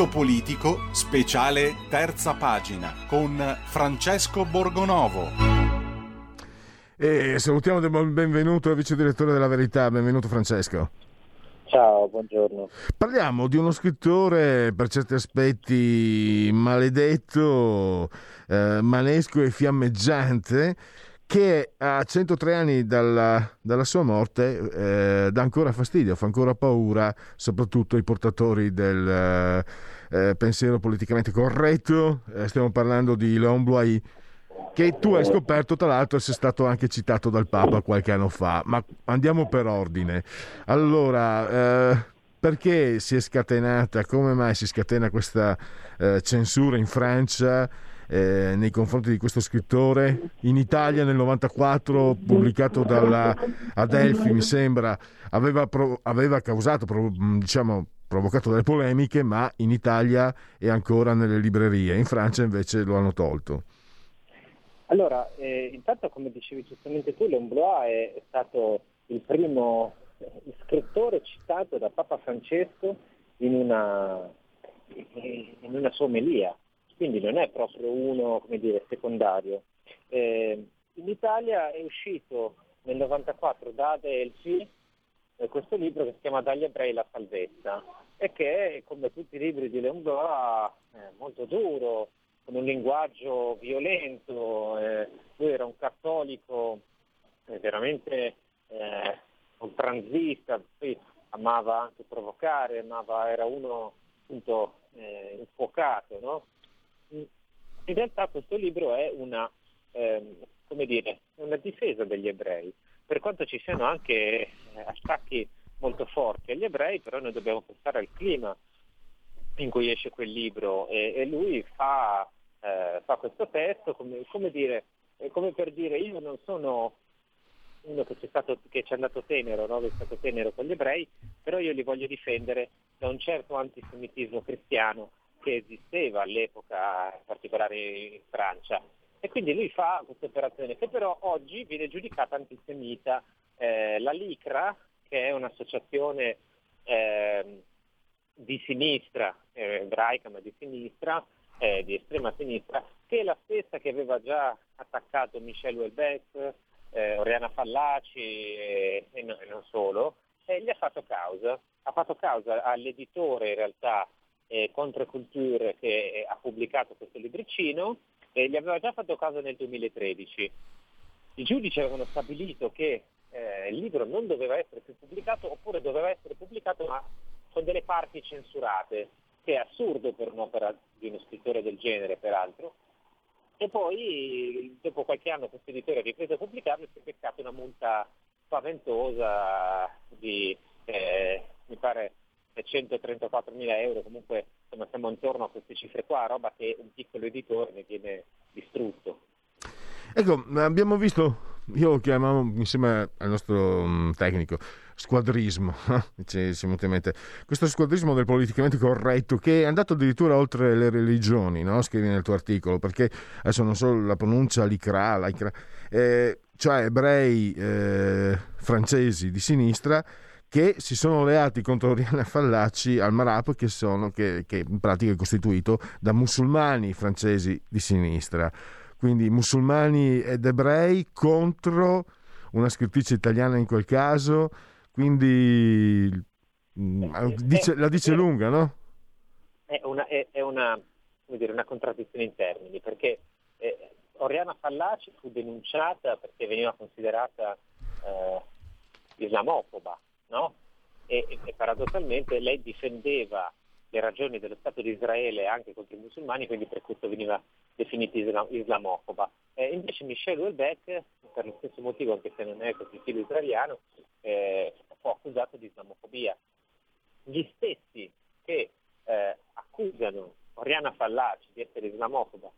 Il punto politico, speciale terza pagina, con Francesco Borgonovo. E salutiamo del buon benvenuto al vice direttore della Verità, benvenuto Francesco. Ciao, buongiorno. Parliamo di uno scrittore per certi aspetti maledetto, eh, manesco e fiammeggiante che a 103 anni dalla, dalla sua morte eh, dà ancora fastidio, fa ancora paura, soprattutto ai portatori del eh, eh, pensiero politicamente corretto. Eh, stiamo parlando di Leon Bloy, che tu hai scoperto, tra l'altro, essere stato anche citato dal Papa qualche anno fa. Ma andiamo per ordine. Allora, eh, perché si è scatenata, come mai si scatena questa eh, censura in Francia? Eh, nei confronti di questo scrittore. In Italia nel 94, pubblicato dalla Adelphi, mi sembra, aveva, pro, aveva causato, pro, diciamo, provocato delle polemiche, ma in Italia è ancora nelle librerie. In Francia invece lo hanno tolto. Allora, eh, intanto come dicevi giustamente tu, Lemblois è, è stato il primo scrittore citato da Papa Francesco in una, in una sua omelia quindi non è proprio uno, dire, secondario. Eh, in Italia è uscito nel 94 da Adelphi questo libro che si chiama Dagli ebrei la salvezza e che, come tutti i libri di Leon Blois, è molto duro, con un linguaggio violento. Eh, lui era un cattolico eh, veramente eh, oltranzista, poi amava anche provocare, amava, era uno appunto eh, infuocato. No? In realtà questo libro è una, ehm, dire, una difesa degli ebrei, per quanto ci siano anche eh, attacchi molto forti agli ebrei, però noi dobbiamo pensare al clima in cui esce quel libro e, e lui fa, eh, fa, questo testo come, come, dire, come, per dire io non sono uno che, stato, che ci è andato tenero, no? che è stato tenero con gli ebrei, però io li voglio difendere da un certo antisemitismo cristiano che esisteva all'epoca, in particolare in Francia. E quindi lui fa questa operazione che però oggi viene giudicata antisemita. Eh, la LICRA, che è un'associazione eh, di sinistra, eh, ebraica ma di sinistra, eh, di estrema sinistra, che è la stessa che aveva già attaccato Michel Houellebecq, eh, Oriana Fallaci e, e, e, non solo, e gli ha fatto causa. Ha fatto causa all'editore in realtà eh, Contreculture che eh, ha pubblicato questo libricino e gli aveva già fatto causa nel 2013. I giudici avevano stabilito che eh, il libro non doveva essere più pubblicato oppure doveva essere pubblicato ma con delle parti censurate, che è assurdo per un'opera di uno scrittore del genere peraltro, e poi dopo qualche anno questo editore ha ripreso a pubblicarlo e si è beccato una multa spaventosa di, eh, mi pare, 134 mila euro, comunque insomma, siamo intorno a queste cifre qua, roba che un piccolo editore ne viene distrutto. Ecco, abbiamo visto, io lo chiamavo insieme al nostro um, tecnico, squadrismo, ci, ci in mente. questo squadrismo del politicamente corretto che è andato addirittura oltre le religioni, no? scrivi nel tuo articolo, perché adesso non so la pronuncia, l'icra, l'icra eh, cioè ebrei eh, francesi di sinistra che si sono alleati contro Oriana Fallaci al Marap che, sono, che, che in pratica è costituito da musulmani francesi di sinistra. Quindi musulmani ed ebrei contro una scrittrice italiana in quel caso. Quindi mm, eh, dice, la dice lunga, no? È una, è, è una, dire, una contraddizione in termini, perché eh, Oriana Fallaci fu denunciata perché veniva considerata eh, islamofoba, no? E, e, paradossalmente lei difendeva le ragioni dello Stato di Israele anche contro i musulmani, quindi per questo veniva definita islam, islamofoba. Eh, invece Michel Houellebecq, per lo stesso motivo, anche se non è così figlio israeliano, eh, fu accusato di islamofobia. Gli stessi che eh, accusano Oriana Fallaci di essere islamofoba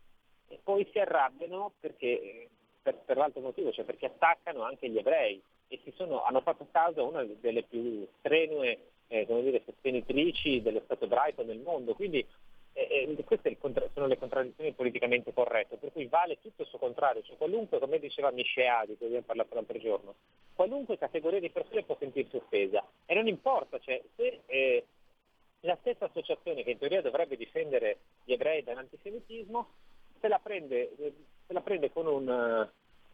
e poi si arrabbiano perché, per, per l'altro motivo, cioè perché attaccano anche gli ebrei e sono, hanno fatto caso a una delle più strenue eh, dire, sostenitrici dello Stato ebraico nel mondo. Quindi eh, eh queste sono le contraddizioni politicamente corrette, per cui vale tutto il suo contrario, cioè qualunque, come diceva Miscea, di cui abbiamo parlato l'altro giorno, qualunque categoria di persone può sentirsi offesa e non importa, cioè, se eh, la stessa associazione che in teoria dovrebbe difendere gli ebrei dall'antisemitismo se la prende, se la prende con, un,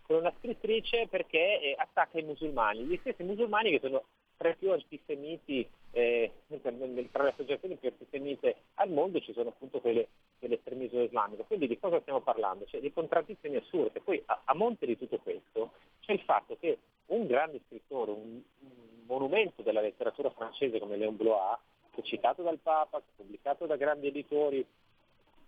con, una scrittrice perché eh, attacca i musulmani, gli stessi musulmani che sono tra i più antisemiti, eh, tra le associazioni più antisemite al mondo ci sono appunto quelle dell'estremismo islamico. Quindi di cosa stiamo parlando? Cioè di contraddizioni assurde. Poi a, a monte di tutto questo c'è il fatto che un grande scrittore, un, un monumento della letteratura francese come Léon Blois, citato dal Papa, pubblicato da grandi editori,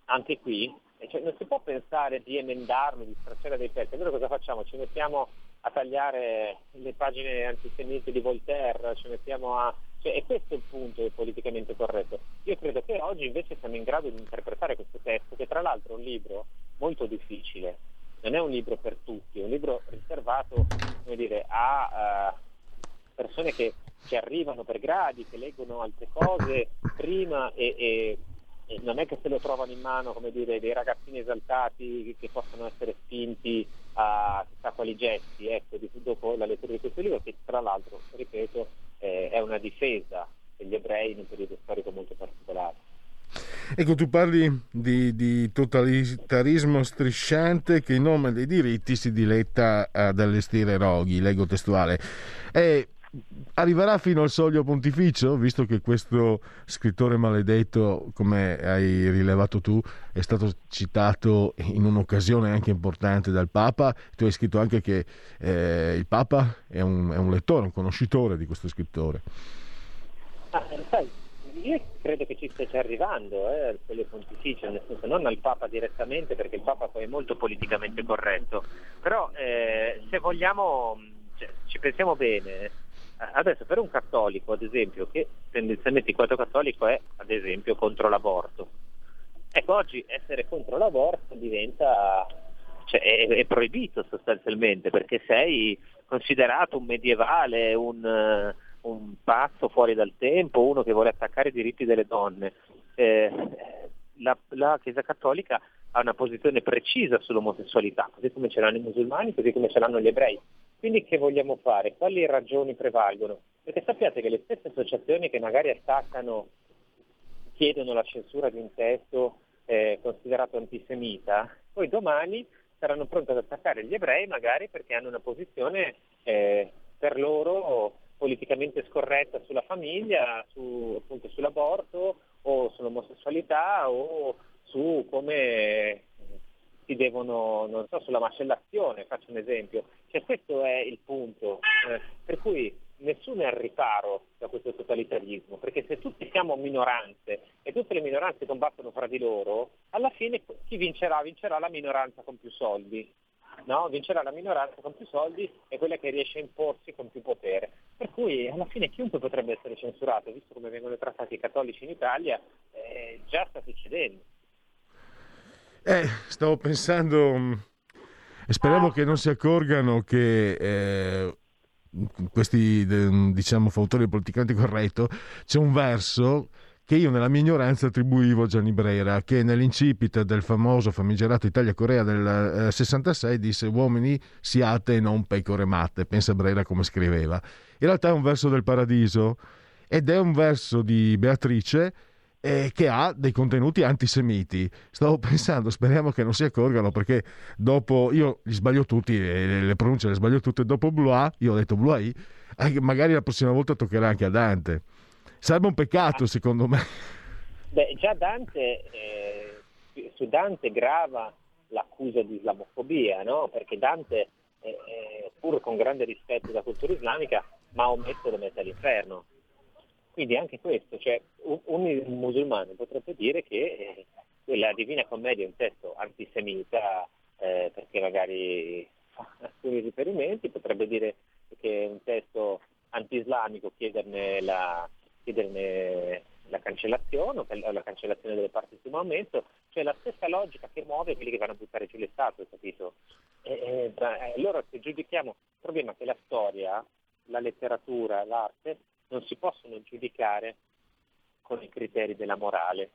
anche qui, cioè non si può pensare di emendarlo, di stracciare dei pezzi. Allora cosa facciamo? Ci mettiamo a tagliare le pagine antisemite di Voltaire, ci mettiamo a... Cioè, è questo il punto politicamente corretto. Io credo che oggi invece siamo in grado di interpretare questo testo, che tra l'altro è un libro molto difficile, non è un libro per tutti, è un libro riservato dire, a uh, persone che ci arrivano per gradi, che leggono altre cose prima e, e non è che se lo trovano in mano come dire, dei ragazzini esaltati che possono essere spinti a chissà quali gesti ecco, dopo la lettura di questo libro che tra l'altro, ripeto, eh, è una difesa degli ebrei in un periodo storico molto particolare. Ecco, tu parli di, di, totalitarismo strisciante che in nome dei diritti si diletta ad allestire roghi, leggo testuale. E arriverà fino al soglio pontificio, visto che questo scrittore maledetto, come hai rilevato tu, è stato citato in un'occasione anche importante dal Papa. Tu hai scritto anche che eh, il Papa è un, è un, lettore, un conoscitore di questo scrittore. Ah, sai, io credo che ci stia già arrivando eh, al soglio pontificio, nel senso non al Papa direttamente, perché il Papa poi è molto politicamente corretto, però eh, se vogliamo, cioè, ci pensiamo bene, adesso per un cattolico, ad esempio, che tendenzialmente il quadro cattolico è, ad esempio, contro l'aborto. Ecco, oggi essere contro l'aborto diventa, cioè, è, è, proibito sostanzialmente, perché sei considerato un medievale, un, un, pazzo fuori dal tempo, uno che vuole attaccare i diritti delle donne. Eh, la, la Chiesa Cattolica ha una posizione precisa sull'omosessualità, così come ce l'hanno i musulmani, così come ce l'hanno gli ebrei. Quindi che vogliamo fare? Quali ragioni prevalgono? Perché sappiate che le stesse associazioni che magari attaccano, chiedono la censura di un testo eh, considerato antisemita, poi domani saranno pronte ad attaccare gli ebrei magari perché hanno una posizione eh, per loro politicamente scorretta sulla famiglia, su, appunto sull'aborto o sull'omosessualità o su come si devono, non so, sulla macellazione, faccio un esempio. Cioè, questo è il punto. Eh, per cui nessuno è al riparo da questo totalitarismo, perché se tutti siamo minoranze e tutte le minoranze combattono fra di loro, alla fine chi vincerà? Vincerà la minoranza con più soldi. No? Vincerà la minoranza con più soldi e quella che riesce a imporsi con più potere. Per cui alla fine chiunque potrebbe essere censurato, visto come vengono trattati i cattolici in Italia, eh, già sta succedendo. Eh, stavo pensando, mm, speriamo che non si accorgano che eh, questi, diciamo, fautori del politicamente corretto, c'è un verso che io nella mia ignoranza attribuivo a Gianni Brera, che nell'incipit del famoso famigerato Italia-Corea del eh, 66 disse uomini siate e non pecore matte, pensa Brera come scriveva. In realtà è un verso del paradiso ed è un verso di Beatrice eh, che ha dei contenuti antisemiti. Stavo pensando, speriamo che non si accorgano perché dopo io li sbaglio tutti, eh, le pronunce le sbaglio tutte, dopo Blois, io ho detto Blois, magari la prossima volta toccherà anche a Dante. Sarebbe un peccato secondo me. Beh, già Dante, eh, su Dante grava l'accusa di islamofobia, no? perché Dante, pur con grande rispetto della cultura islamica, Maometto lo mette all'inferno. Quindi anche questo, cioè un, un musulmano potrebbe dire che eh, la Divina Commedia è un testo antisemita eh, perché magari fa alcuni riferimenti, potrebbe dire che è un testo anti-islamico chiederne la, chiederne la cancellazione la cancellazione delle parti di Maometto, cioè la stessa logica che muove quelli che vanno a buttare giù le statue, capito? E, e, allora se giudichiamo, il problema è che la storia, la letteratura, l'arte non si possono giudicare con i criteri della morale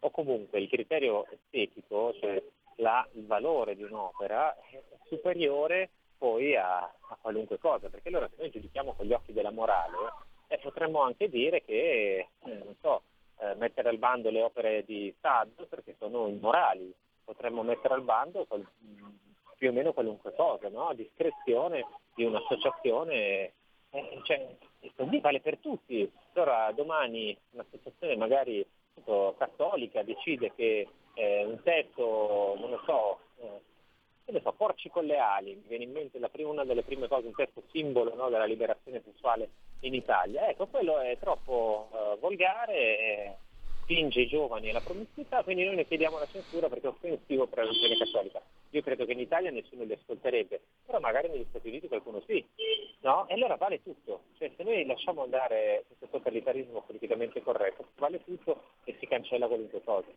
o comunque il criterio estetico, cioè la, il valore di un'opera è superiore poi a, a, qualunque cosa, perché allora se noi giudichiamo con gli occhi della morale eh, potremmo anche dire che, eh, non so, eh, mettere al bando le opere di Sad perché sono immorali, potremmo mettere al bando qual, più o meno qualunque cosa, no? a discrezione di un'associazione eh, cioè, così vale per tutti. Allora domani un'associazione magari appunto, cattolica decide che eh, un testo, non lo so, eh, ne so, porci con le ali, mi viene in mente prima, una delle prime cose, un testo simbolo no, della liberazione sessuale in Italia. Ecco, quello è troppo eh, volgare, eh, spinge i giovani alla promiscuità, quindi noi ne chiediamo la censura perché è offensivo per la religione cattolica. Io credo che in Italia nessuno li ascolterebbe, però magari negli Stati Uniti qualcuno sì, no? E allora vale tutto. Cioè se noi lasciamo andare questo totalitarismo politicamente corretto, vale tutto e si cancella qualunque cosa.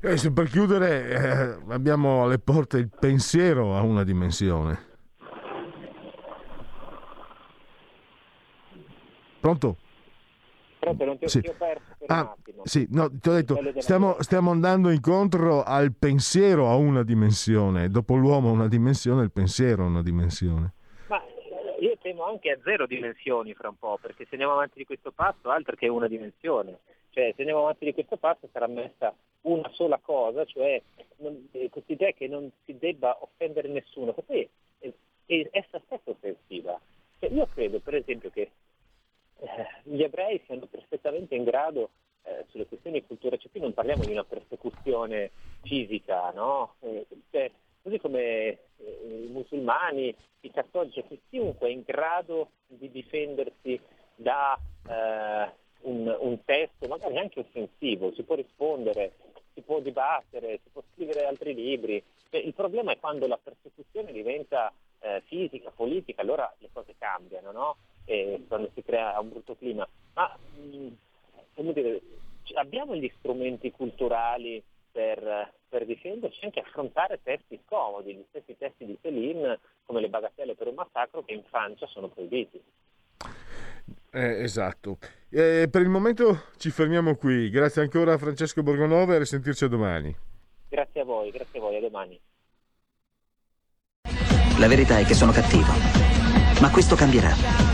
Eh, per chiudere, eh, abbiamo alle porte il pensiero a una dimensione. Pronto? Pronto, non ti ho, sì. ho perso per ah, un attimo. Sì, no, ti ho detto, stiamo, stiamo, andando incontro al pensiero a una dimensione. Dopo l'uomo una dimensione, il pensiero a una dimensione. Ma eh, io temo anche a zero dimensioni fra un po', perché se andiamo avanti di questo passo, altro che una dimensione. Cioè, se andiamo avanti di questo passo sarà messa una sola cosa, cioè non, eh, questa idea che non si debba offendere nessuno, che poi è, è essa stessa offensiva. Cioè, io credo, per esempio, che eh, gli ebrei siano perfettamente in grado eh, sulle questioni di cultura, cioè qui non parliamo di una persecuzione fisica, no? Eh, cioè, così come eh, i musulmani, i cattolici, cioè chiunque è in grado di difendersi da eh, un, un, testo, magari anche offensivo, si può rispondere, si può dibattere, si può scrivere altri libri. Cioè, il problema è quando la persecuzione diventa eh, fisica, politica, allora le cose cambiano, no? E quando si crea un brutto clima. Ma mh, come dire, abbiamo gli strumenti culturali per, per, difenderci anche affrontare testi scomodi, gli stessi testi di Céline come le bagatelle per un massacro che in Francia sono proibiti. Eh, esatto. Eh, per il momento ci fermiamo qui. Grazie ancora a Francesco Borgonova e a risentirci domani. Grazie a voi, grazie a voi, a domani. La verità è che sono cattivo, ma questo cambierà.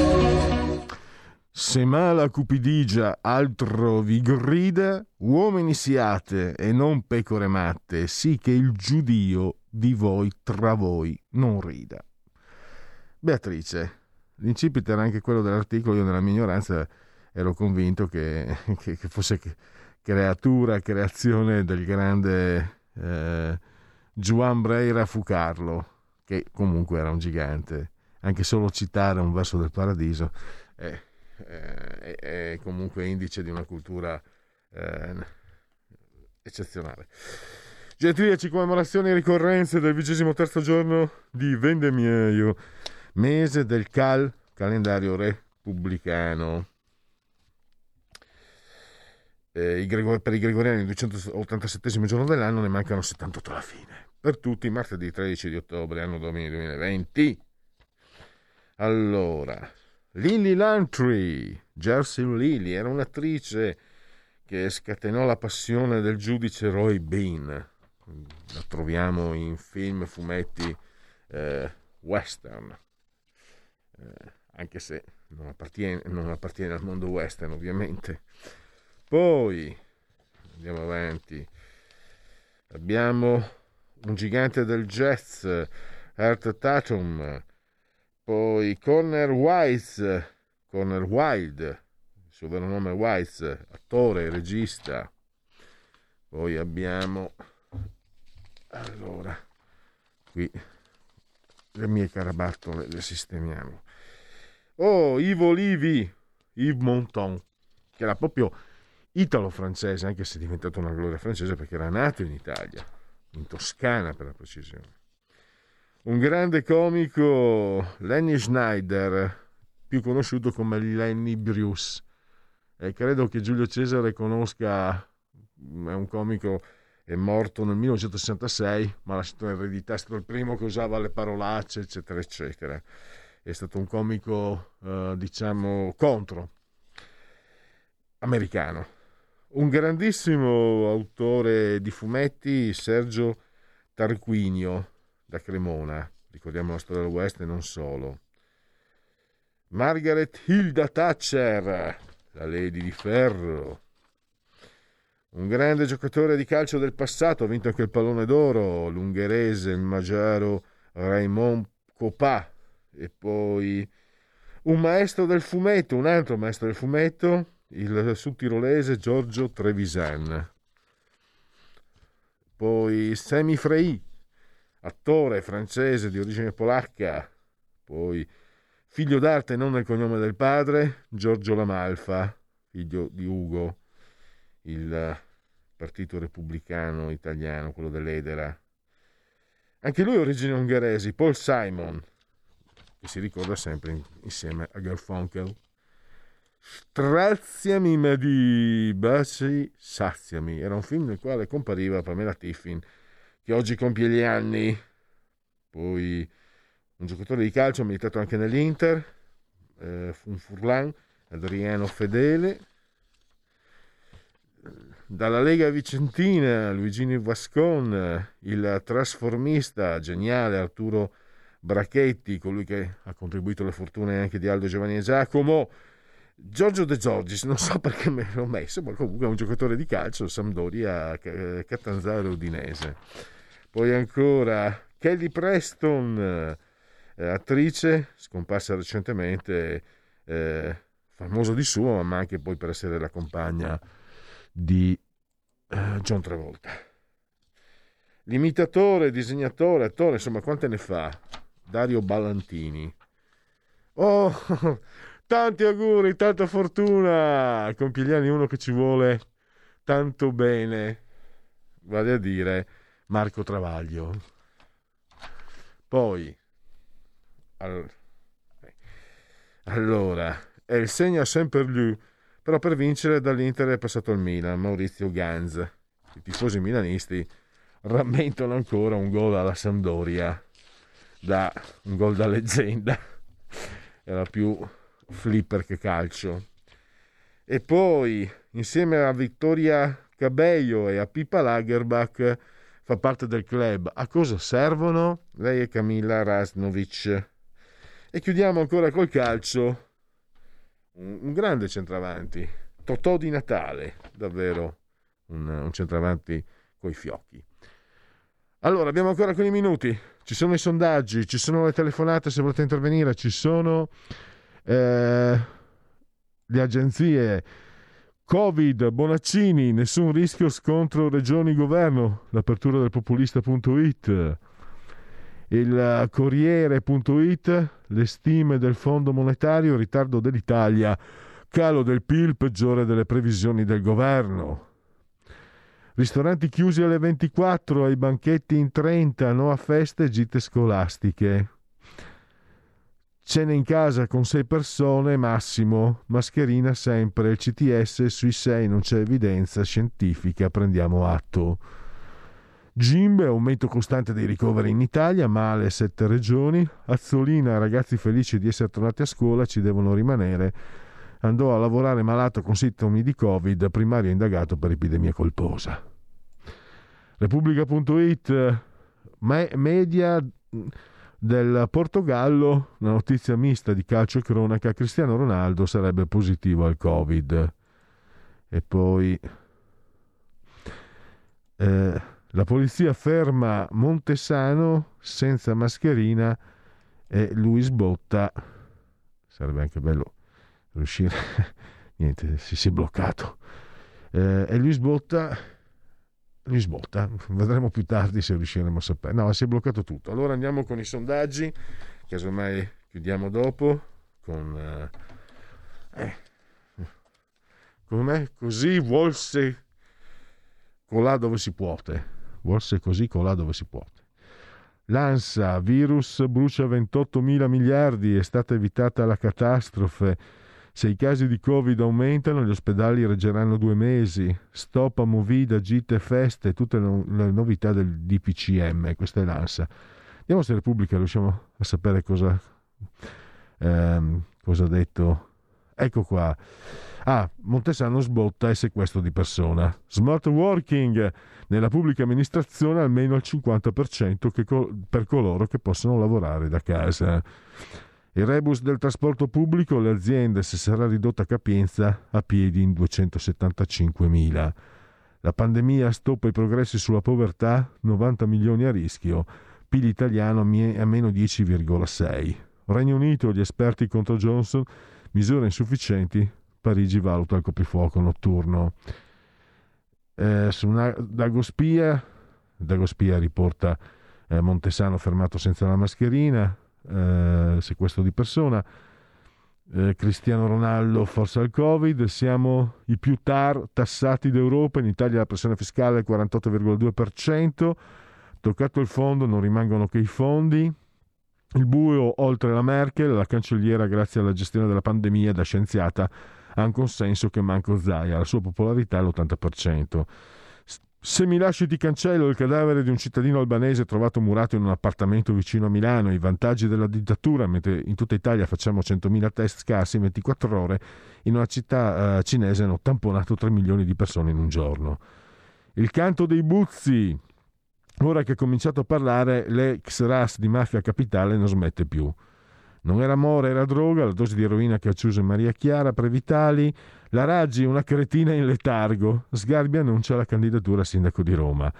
Se mala cupidigia altro vi grida, uomini siate e non pecore matte, sì che il giudio di voi tra voi non rida. Beatrice, l'incipit era anche quello dell'articolo, io nella mia ignoranza ero convinto che, che, che fosse creatura, creazione del grande eh, Juan Breira Fucarlo, che comunque era un gigante. Anche solo citare un verso del paradiso. Eh, eh, è, comunque indice di una cultura eh, eccezionale. Gentiliaci, commemorazioni e ricorrenze del vigesimo terzo giorno di Vendemieio, mese del CAL, calendario repubblicano. Eh, per i gregoriani il 287 giorno dell'anno ne mancano 78 alla fine. Per tutti martedì 13 di ottobre, anno domini 2020. Allora, Lily Lantry, Jersey Lily, era un'attrice che scatenò la passione del giudice Roy Bean. La troviamo in film, fumetti eh, western, eh, anche se non appartiene, non appartiene al mondo western ovviamente. Poi andiamo avanti. Abbiamo un gigante del jazz, Art Tatum, poi Corner Wise, Corner Wilde, il suo vero nome è Wise, attore, regista. Poi abbiamo, allora, qui le mie carabattole le sistemiamo. Oh, Ivo Livi, Yves Montand, che era proprio italo-francese, anche se è diventato una gloria francese perché era nato in Italia, in Toscana per la precisione un grande comico, Lenny Schneider, più conosciuto come Lenny Bruce. E credo che Giulio Cesare conosca, è un comico, è morto nel 1966, ma ha lasciato in eredità, è stato il primo che usava le parolacce, eccetera, eccetera. È stato un comico, eh, diciamo, contro, americano. Un grandissimo autore di fumetti, Sergio Tarquinio, da Cremona, ricordiamo la storia del West e non solo. Margaret Hilda Thatcher, la Lady di Ferro. Un grande giocatore di calcio del passato, ha vinto anche il pallone d'oro, l'ungherese, il magiaro Raymond Copà. E poi un maestro del fumetto, un altro maestro del fumetto, il sudtirolese Giorgio Trevisan. Poi Semi Frey, attore francese di origine polacca, poi figlio d'arte non nel cognome del padre, Giorgio Lamalfa, figlio di Ugo, il partito repubblicano italiano, quello dell'Edera. Anche lui ha origini ungheresi, Paul Simon, che si ricorda sempre insieme a Garfunkel. Straziami ma di baci, saziami. Era un film nel quale compariva Pamela Tiffin, che oggi compie gli anni. Poi un giocatore di calcio, ha militato anche nell'Inter, eh, un Adriano Fedele. Dalla Lega Vicentina, Luigini Vascon, il trasformista geniale Arturo Brachetti, colui che ha contribuito alle fortune anche di Aldo Giovanni e Giacomo. Giorgio De Giorgis, non so perché me l'ho messo, ma comunque è un giocatore di calcio, Sampdoria, Catanzaro Udinese. Poi ancora Kelly Preston, eh, attrice, scomparsa recentemente, eh, famosa di suo, ma anche poi per essere la compagna di eh, John Travolta. L'imitatore, disegnatore, attore, insomma, quante ne fa? Dario Ballantini. Oh, tanti auguri, tanta fortuna! Compie uno che ci vuole tanto bene, vale a dire Marco Travaglio. Poi, allora, è il segno sempre lui, però per vincere dall'Inter è passato al Milan, Maurizio Ganz. I tifosi milanisti rammentano ancora un gol alla Sampdoria, da, un gol da leggenda. Era più flipper che calcio. E poi, insieme a Vittoria Cabello e a Pippa Lagerbach, fa parte del club. A cosa servono? Lei e Camilla Rasnovic. E chiudiamo ancora col calcio. Un, un grande centravanti, Totò di Natale, davvero un, un centravanti coi fiocchi. Allora, abbiamo ancora alcuni minuti. Ci sono i sondaggi, ci sono le telefonate se volete intervenire, ci sono eh, le agenzie. Covid, Bonaccini, nessun rischio scontro regioni-governo, l'apertura del populista.it il Corriere.it, le stime del Fondo Monetario, ritardo dell'Italia, calo del PIL, peggiore delle previsioni del governo. Ristoranti chiusi alle 24, ai banchetti in 30, no a feste gite scolastiche. Cene in casa con 6 persone massimo, mascherina sempre, il CTS sui 6 non c'è evidenza scientifica, prendiamo atto. Gimbe, aumento costante dei ricoveri in Italia, male sette regioni. Azzolina, ragazzi felici di essere tornati a scuola, ci devono rimanere. Andò a lavorare malato con sintomi di Covid, primario indagato per epidemia colposa. Repubblica.it, media del Portogallo, una notizia mista di calcio e cronaca, Cristiano Ronaldo sarebbe positivo al Covid. E poi... Eh, la polizia ferma Montesano senza mascherina e lui sbotta. Sarebbe anche bello riuscire. Niente, si, si è bloccato. Eh, e lui sbotta. Sbotta. Vedremo più tardi se riusciremo a sapere. No, si è bloccato tutto. Allora andiamo con i sondaggi. Casomai chiudiamo dopo. Con. Eh, eh, come così volse colà dove si può forse così colà dove si può. L'ANSA, virus brucia 28 mila miliardi, è stata evitata la catastrofe. Se i casi di Covid aumentano, gli ospedali reggeranno due mesi. Stop a movida, gite, feste, tutte le novità del DPCM. Questa è l'ANSA. Vediamo se Repubblica riusciamo a sapere cosa, ehm, cosa ha detto. Ecco qua. Ah, Montesano sbotta e sequestro di persona. Smart working nella pubblica amministrazione almeno al 50% che co- per coloro che possono lavorare da casa. Il rebus del trasporto pubblico, le aziende se sarà ridotta capienza a piedi in 275.000. La pandemia stoppa i progressi sulla povertà, 90 milioni a rischio, PIL italiano a meno 10,6. Regno Unito, gli esperti contro Johnson, misure insufficienti, Parigi valuta il coprifuoco notturno eh, su una, Dagospia, Dagospia riporta eh, Montesano fermato senza la mascherina, eh, sequestro di persona, eh, Cristiano Ronaldo forza il Covid, siamo i più tar tassati d'Europa, in Italia la pressione fiscale è il 48,2%, Toccato il fondo non rimangono che i fondi. Il buio oltre la Merkel, la cancelliera grazie alla gestione della pandemia da scienziata ha un consenso che manco Zaia, la sua popolarità è l'80%. Se mi lasci ti cancello il cadavere di un cittadino albanese trovato murato in un appartamento vicino a Milano, i vantaggi della dittatura, mentre in tutta Italia facciamo 100.000 test scarsi in 24 ore, in una città uh, cinese hanno tamponato 3 milioni di persone in un giorno. Il canto dei buzzi. Ora che ha cominciato a parlare, l'ex RAS di Mafia Capitale non smette più. Non era amore, era droga, la dose di eroina che ha acciuso Maria Chiara, Previtali, la Raggi, una cretina in letargo. Sgarbi annuncia la candidatura a sindaco di Roma.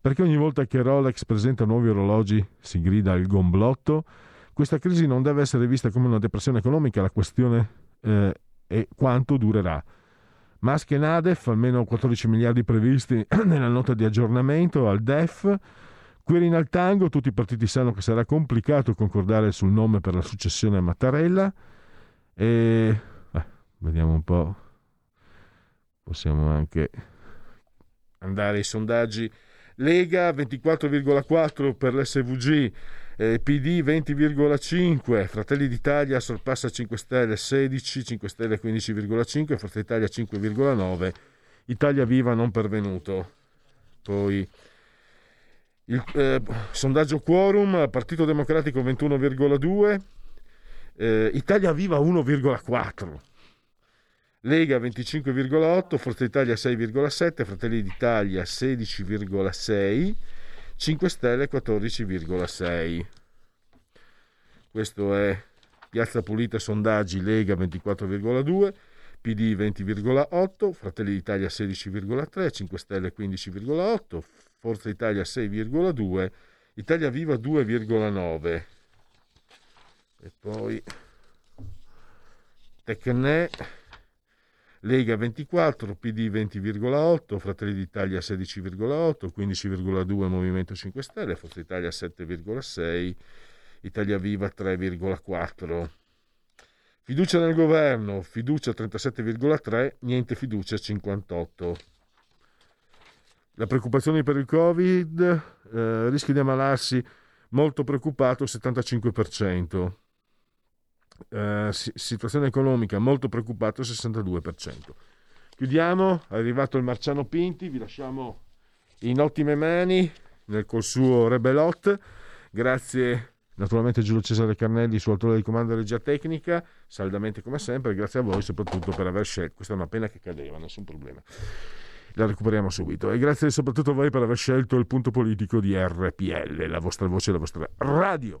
Perché ogni volta che Rolex presenta nuovi orologi si grida il gomblotto? Questa crisi non deve essere vista come una depressione economica, la questione eh, è quanto durerà. Musk e Nadef, almeno 14 miliardi previsti nella nota di aggiornamento al DEF, Quirin al tango, tutti i partiti sanno che sarà complicato concordare sul nome per la successione a Mattarella e eh, vediamo un po'. Possiamo anche andare ai sondaggi. Lega 24,4 per l'SVG, eh, PD 20,5, Fratelli d'Italia sorpassa 5 Stelle 16, 5 Stelle 15,5, Forza Italia 5,9, Italia Viva non pervenuto. Poi il eh, sondaggio quorum, Partito Democratico 21,2, eh, Italia Viva 1,4, Lega 25,8, Forza Italia 6,7, Fratelli d'Italia 16,6, 5 Stelle 14,6. Questo è Piazza Pulita sondaggi Lega 24,2, PD 20,8, Fratelli d'Italia 16,3, 5 Stelle 15,8, Forza Italia 6,2, Italia Viva 2,9 e poi Tecne, Lega 24, PD 20,8, Fratelli d'Italia 16,8, 15,2 Movimento 5 Stelle, Forza Italia 7,6, Italia Viva 3,4. Fiducia nel governo, fiducia 37,3, niente fiducia 58. La preoccupazione per il Covid, eh, rischio di ammalarsi molto preoccupato 75%. Eh, situazione economica molto preoccupato 62%. Chiudiamo, è arrivato il Marciano Pinti, vi lasciamo in ottime mani nel, col suo Rebelot. Grazie naturalmente Giulio Cesare Carnelli, suo autore di comando e regia tecnica, saldamente come sempre, grazie a voi soprattutto per aver scelto, questa è una pena che cadeva, nessun problema la recuperiamo subito. E grazie soprattutto a voi per aver scelto il punto politico di RPL, la vostra voce, la vostra radio.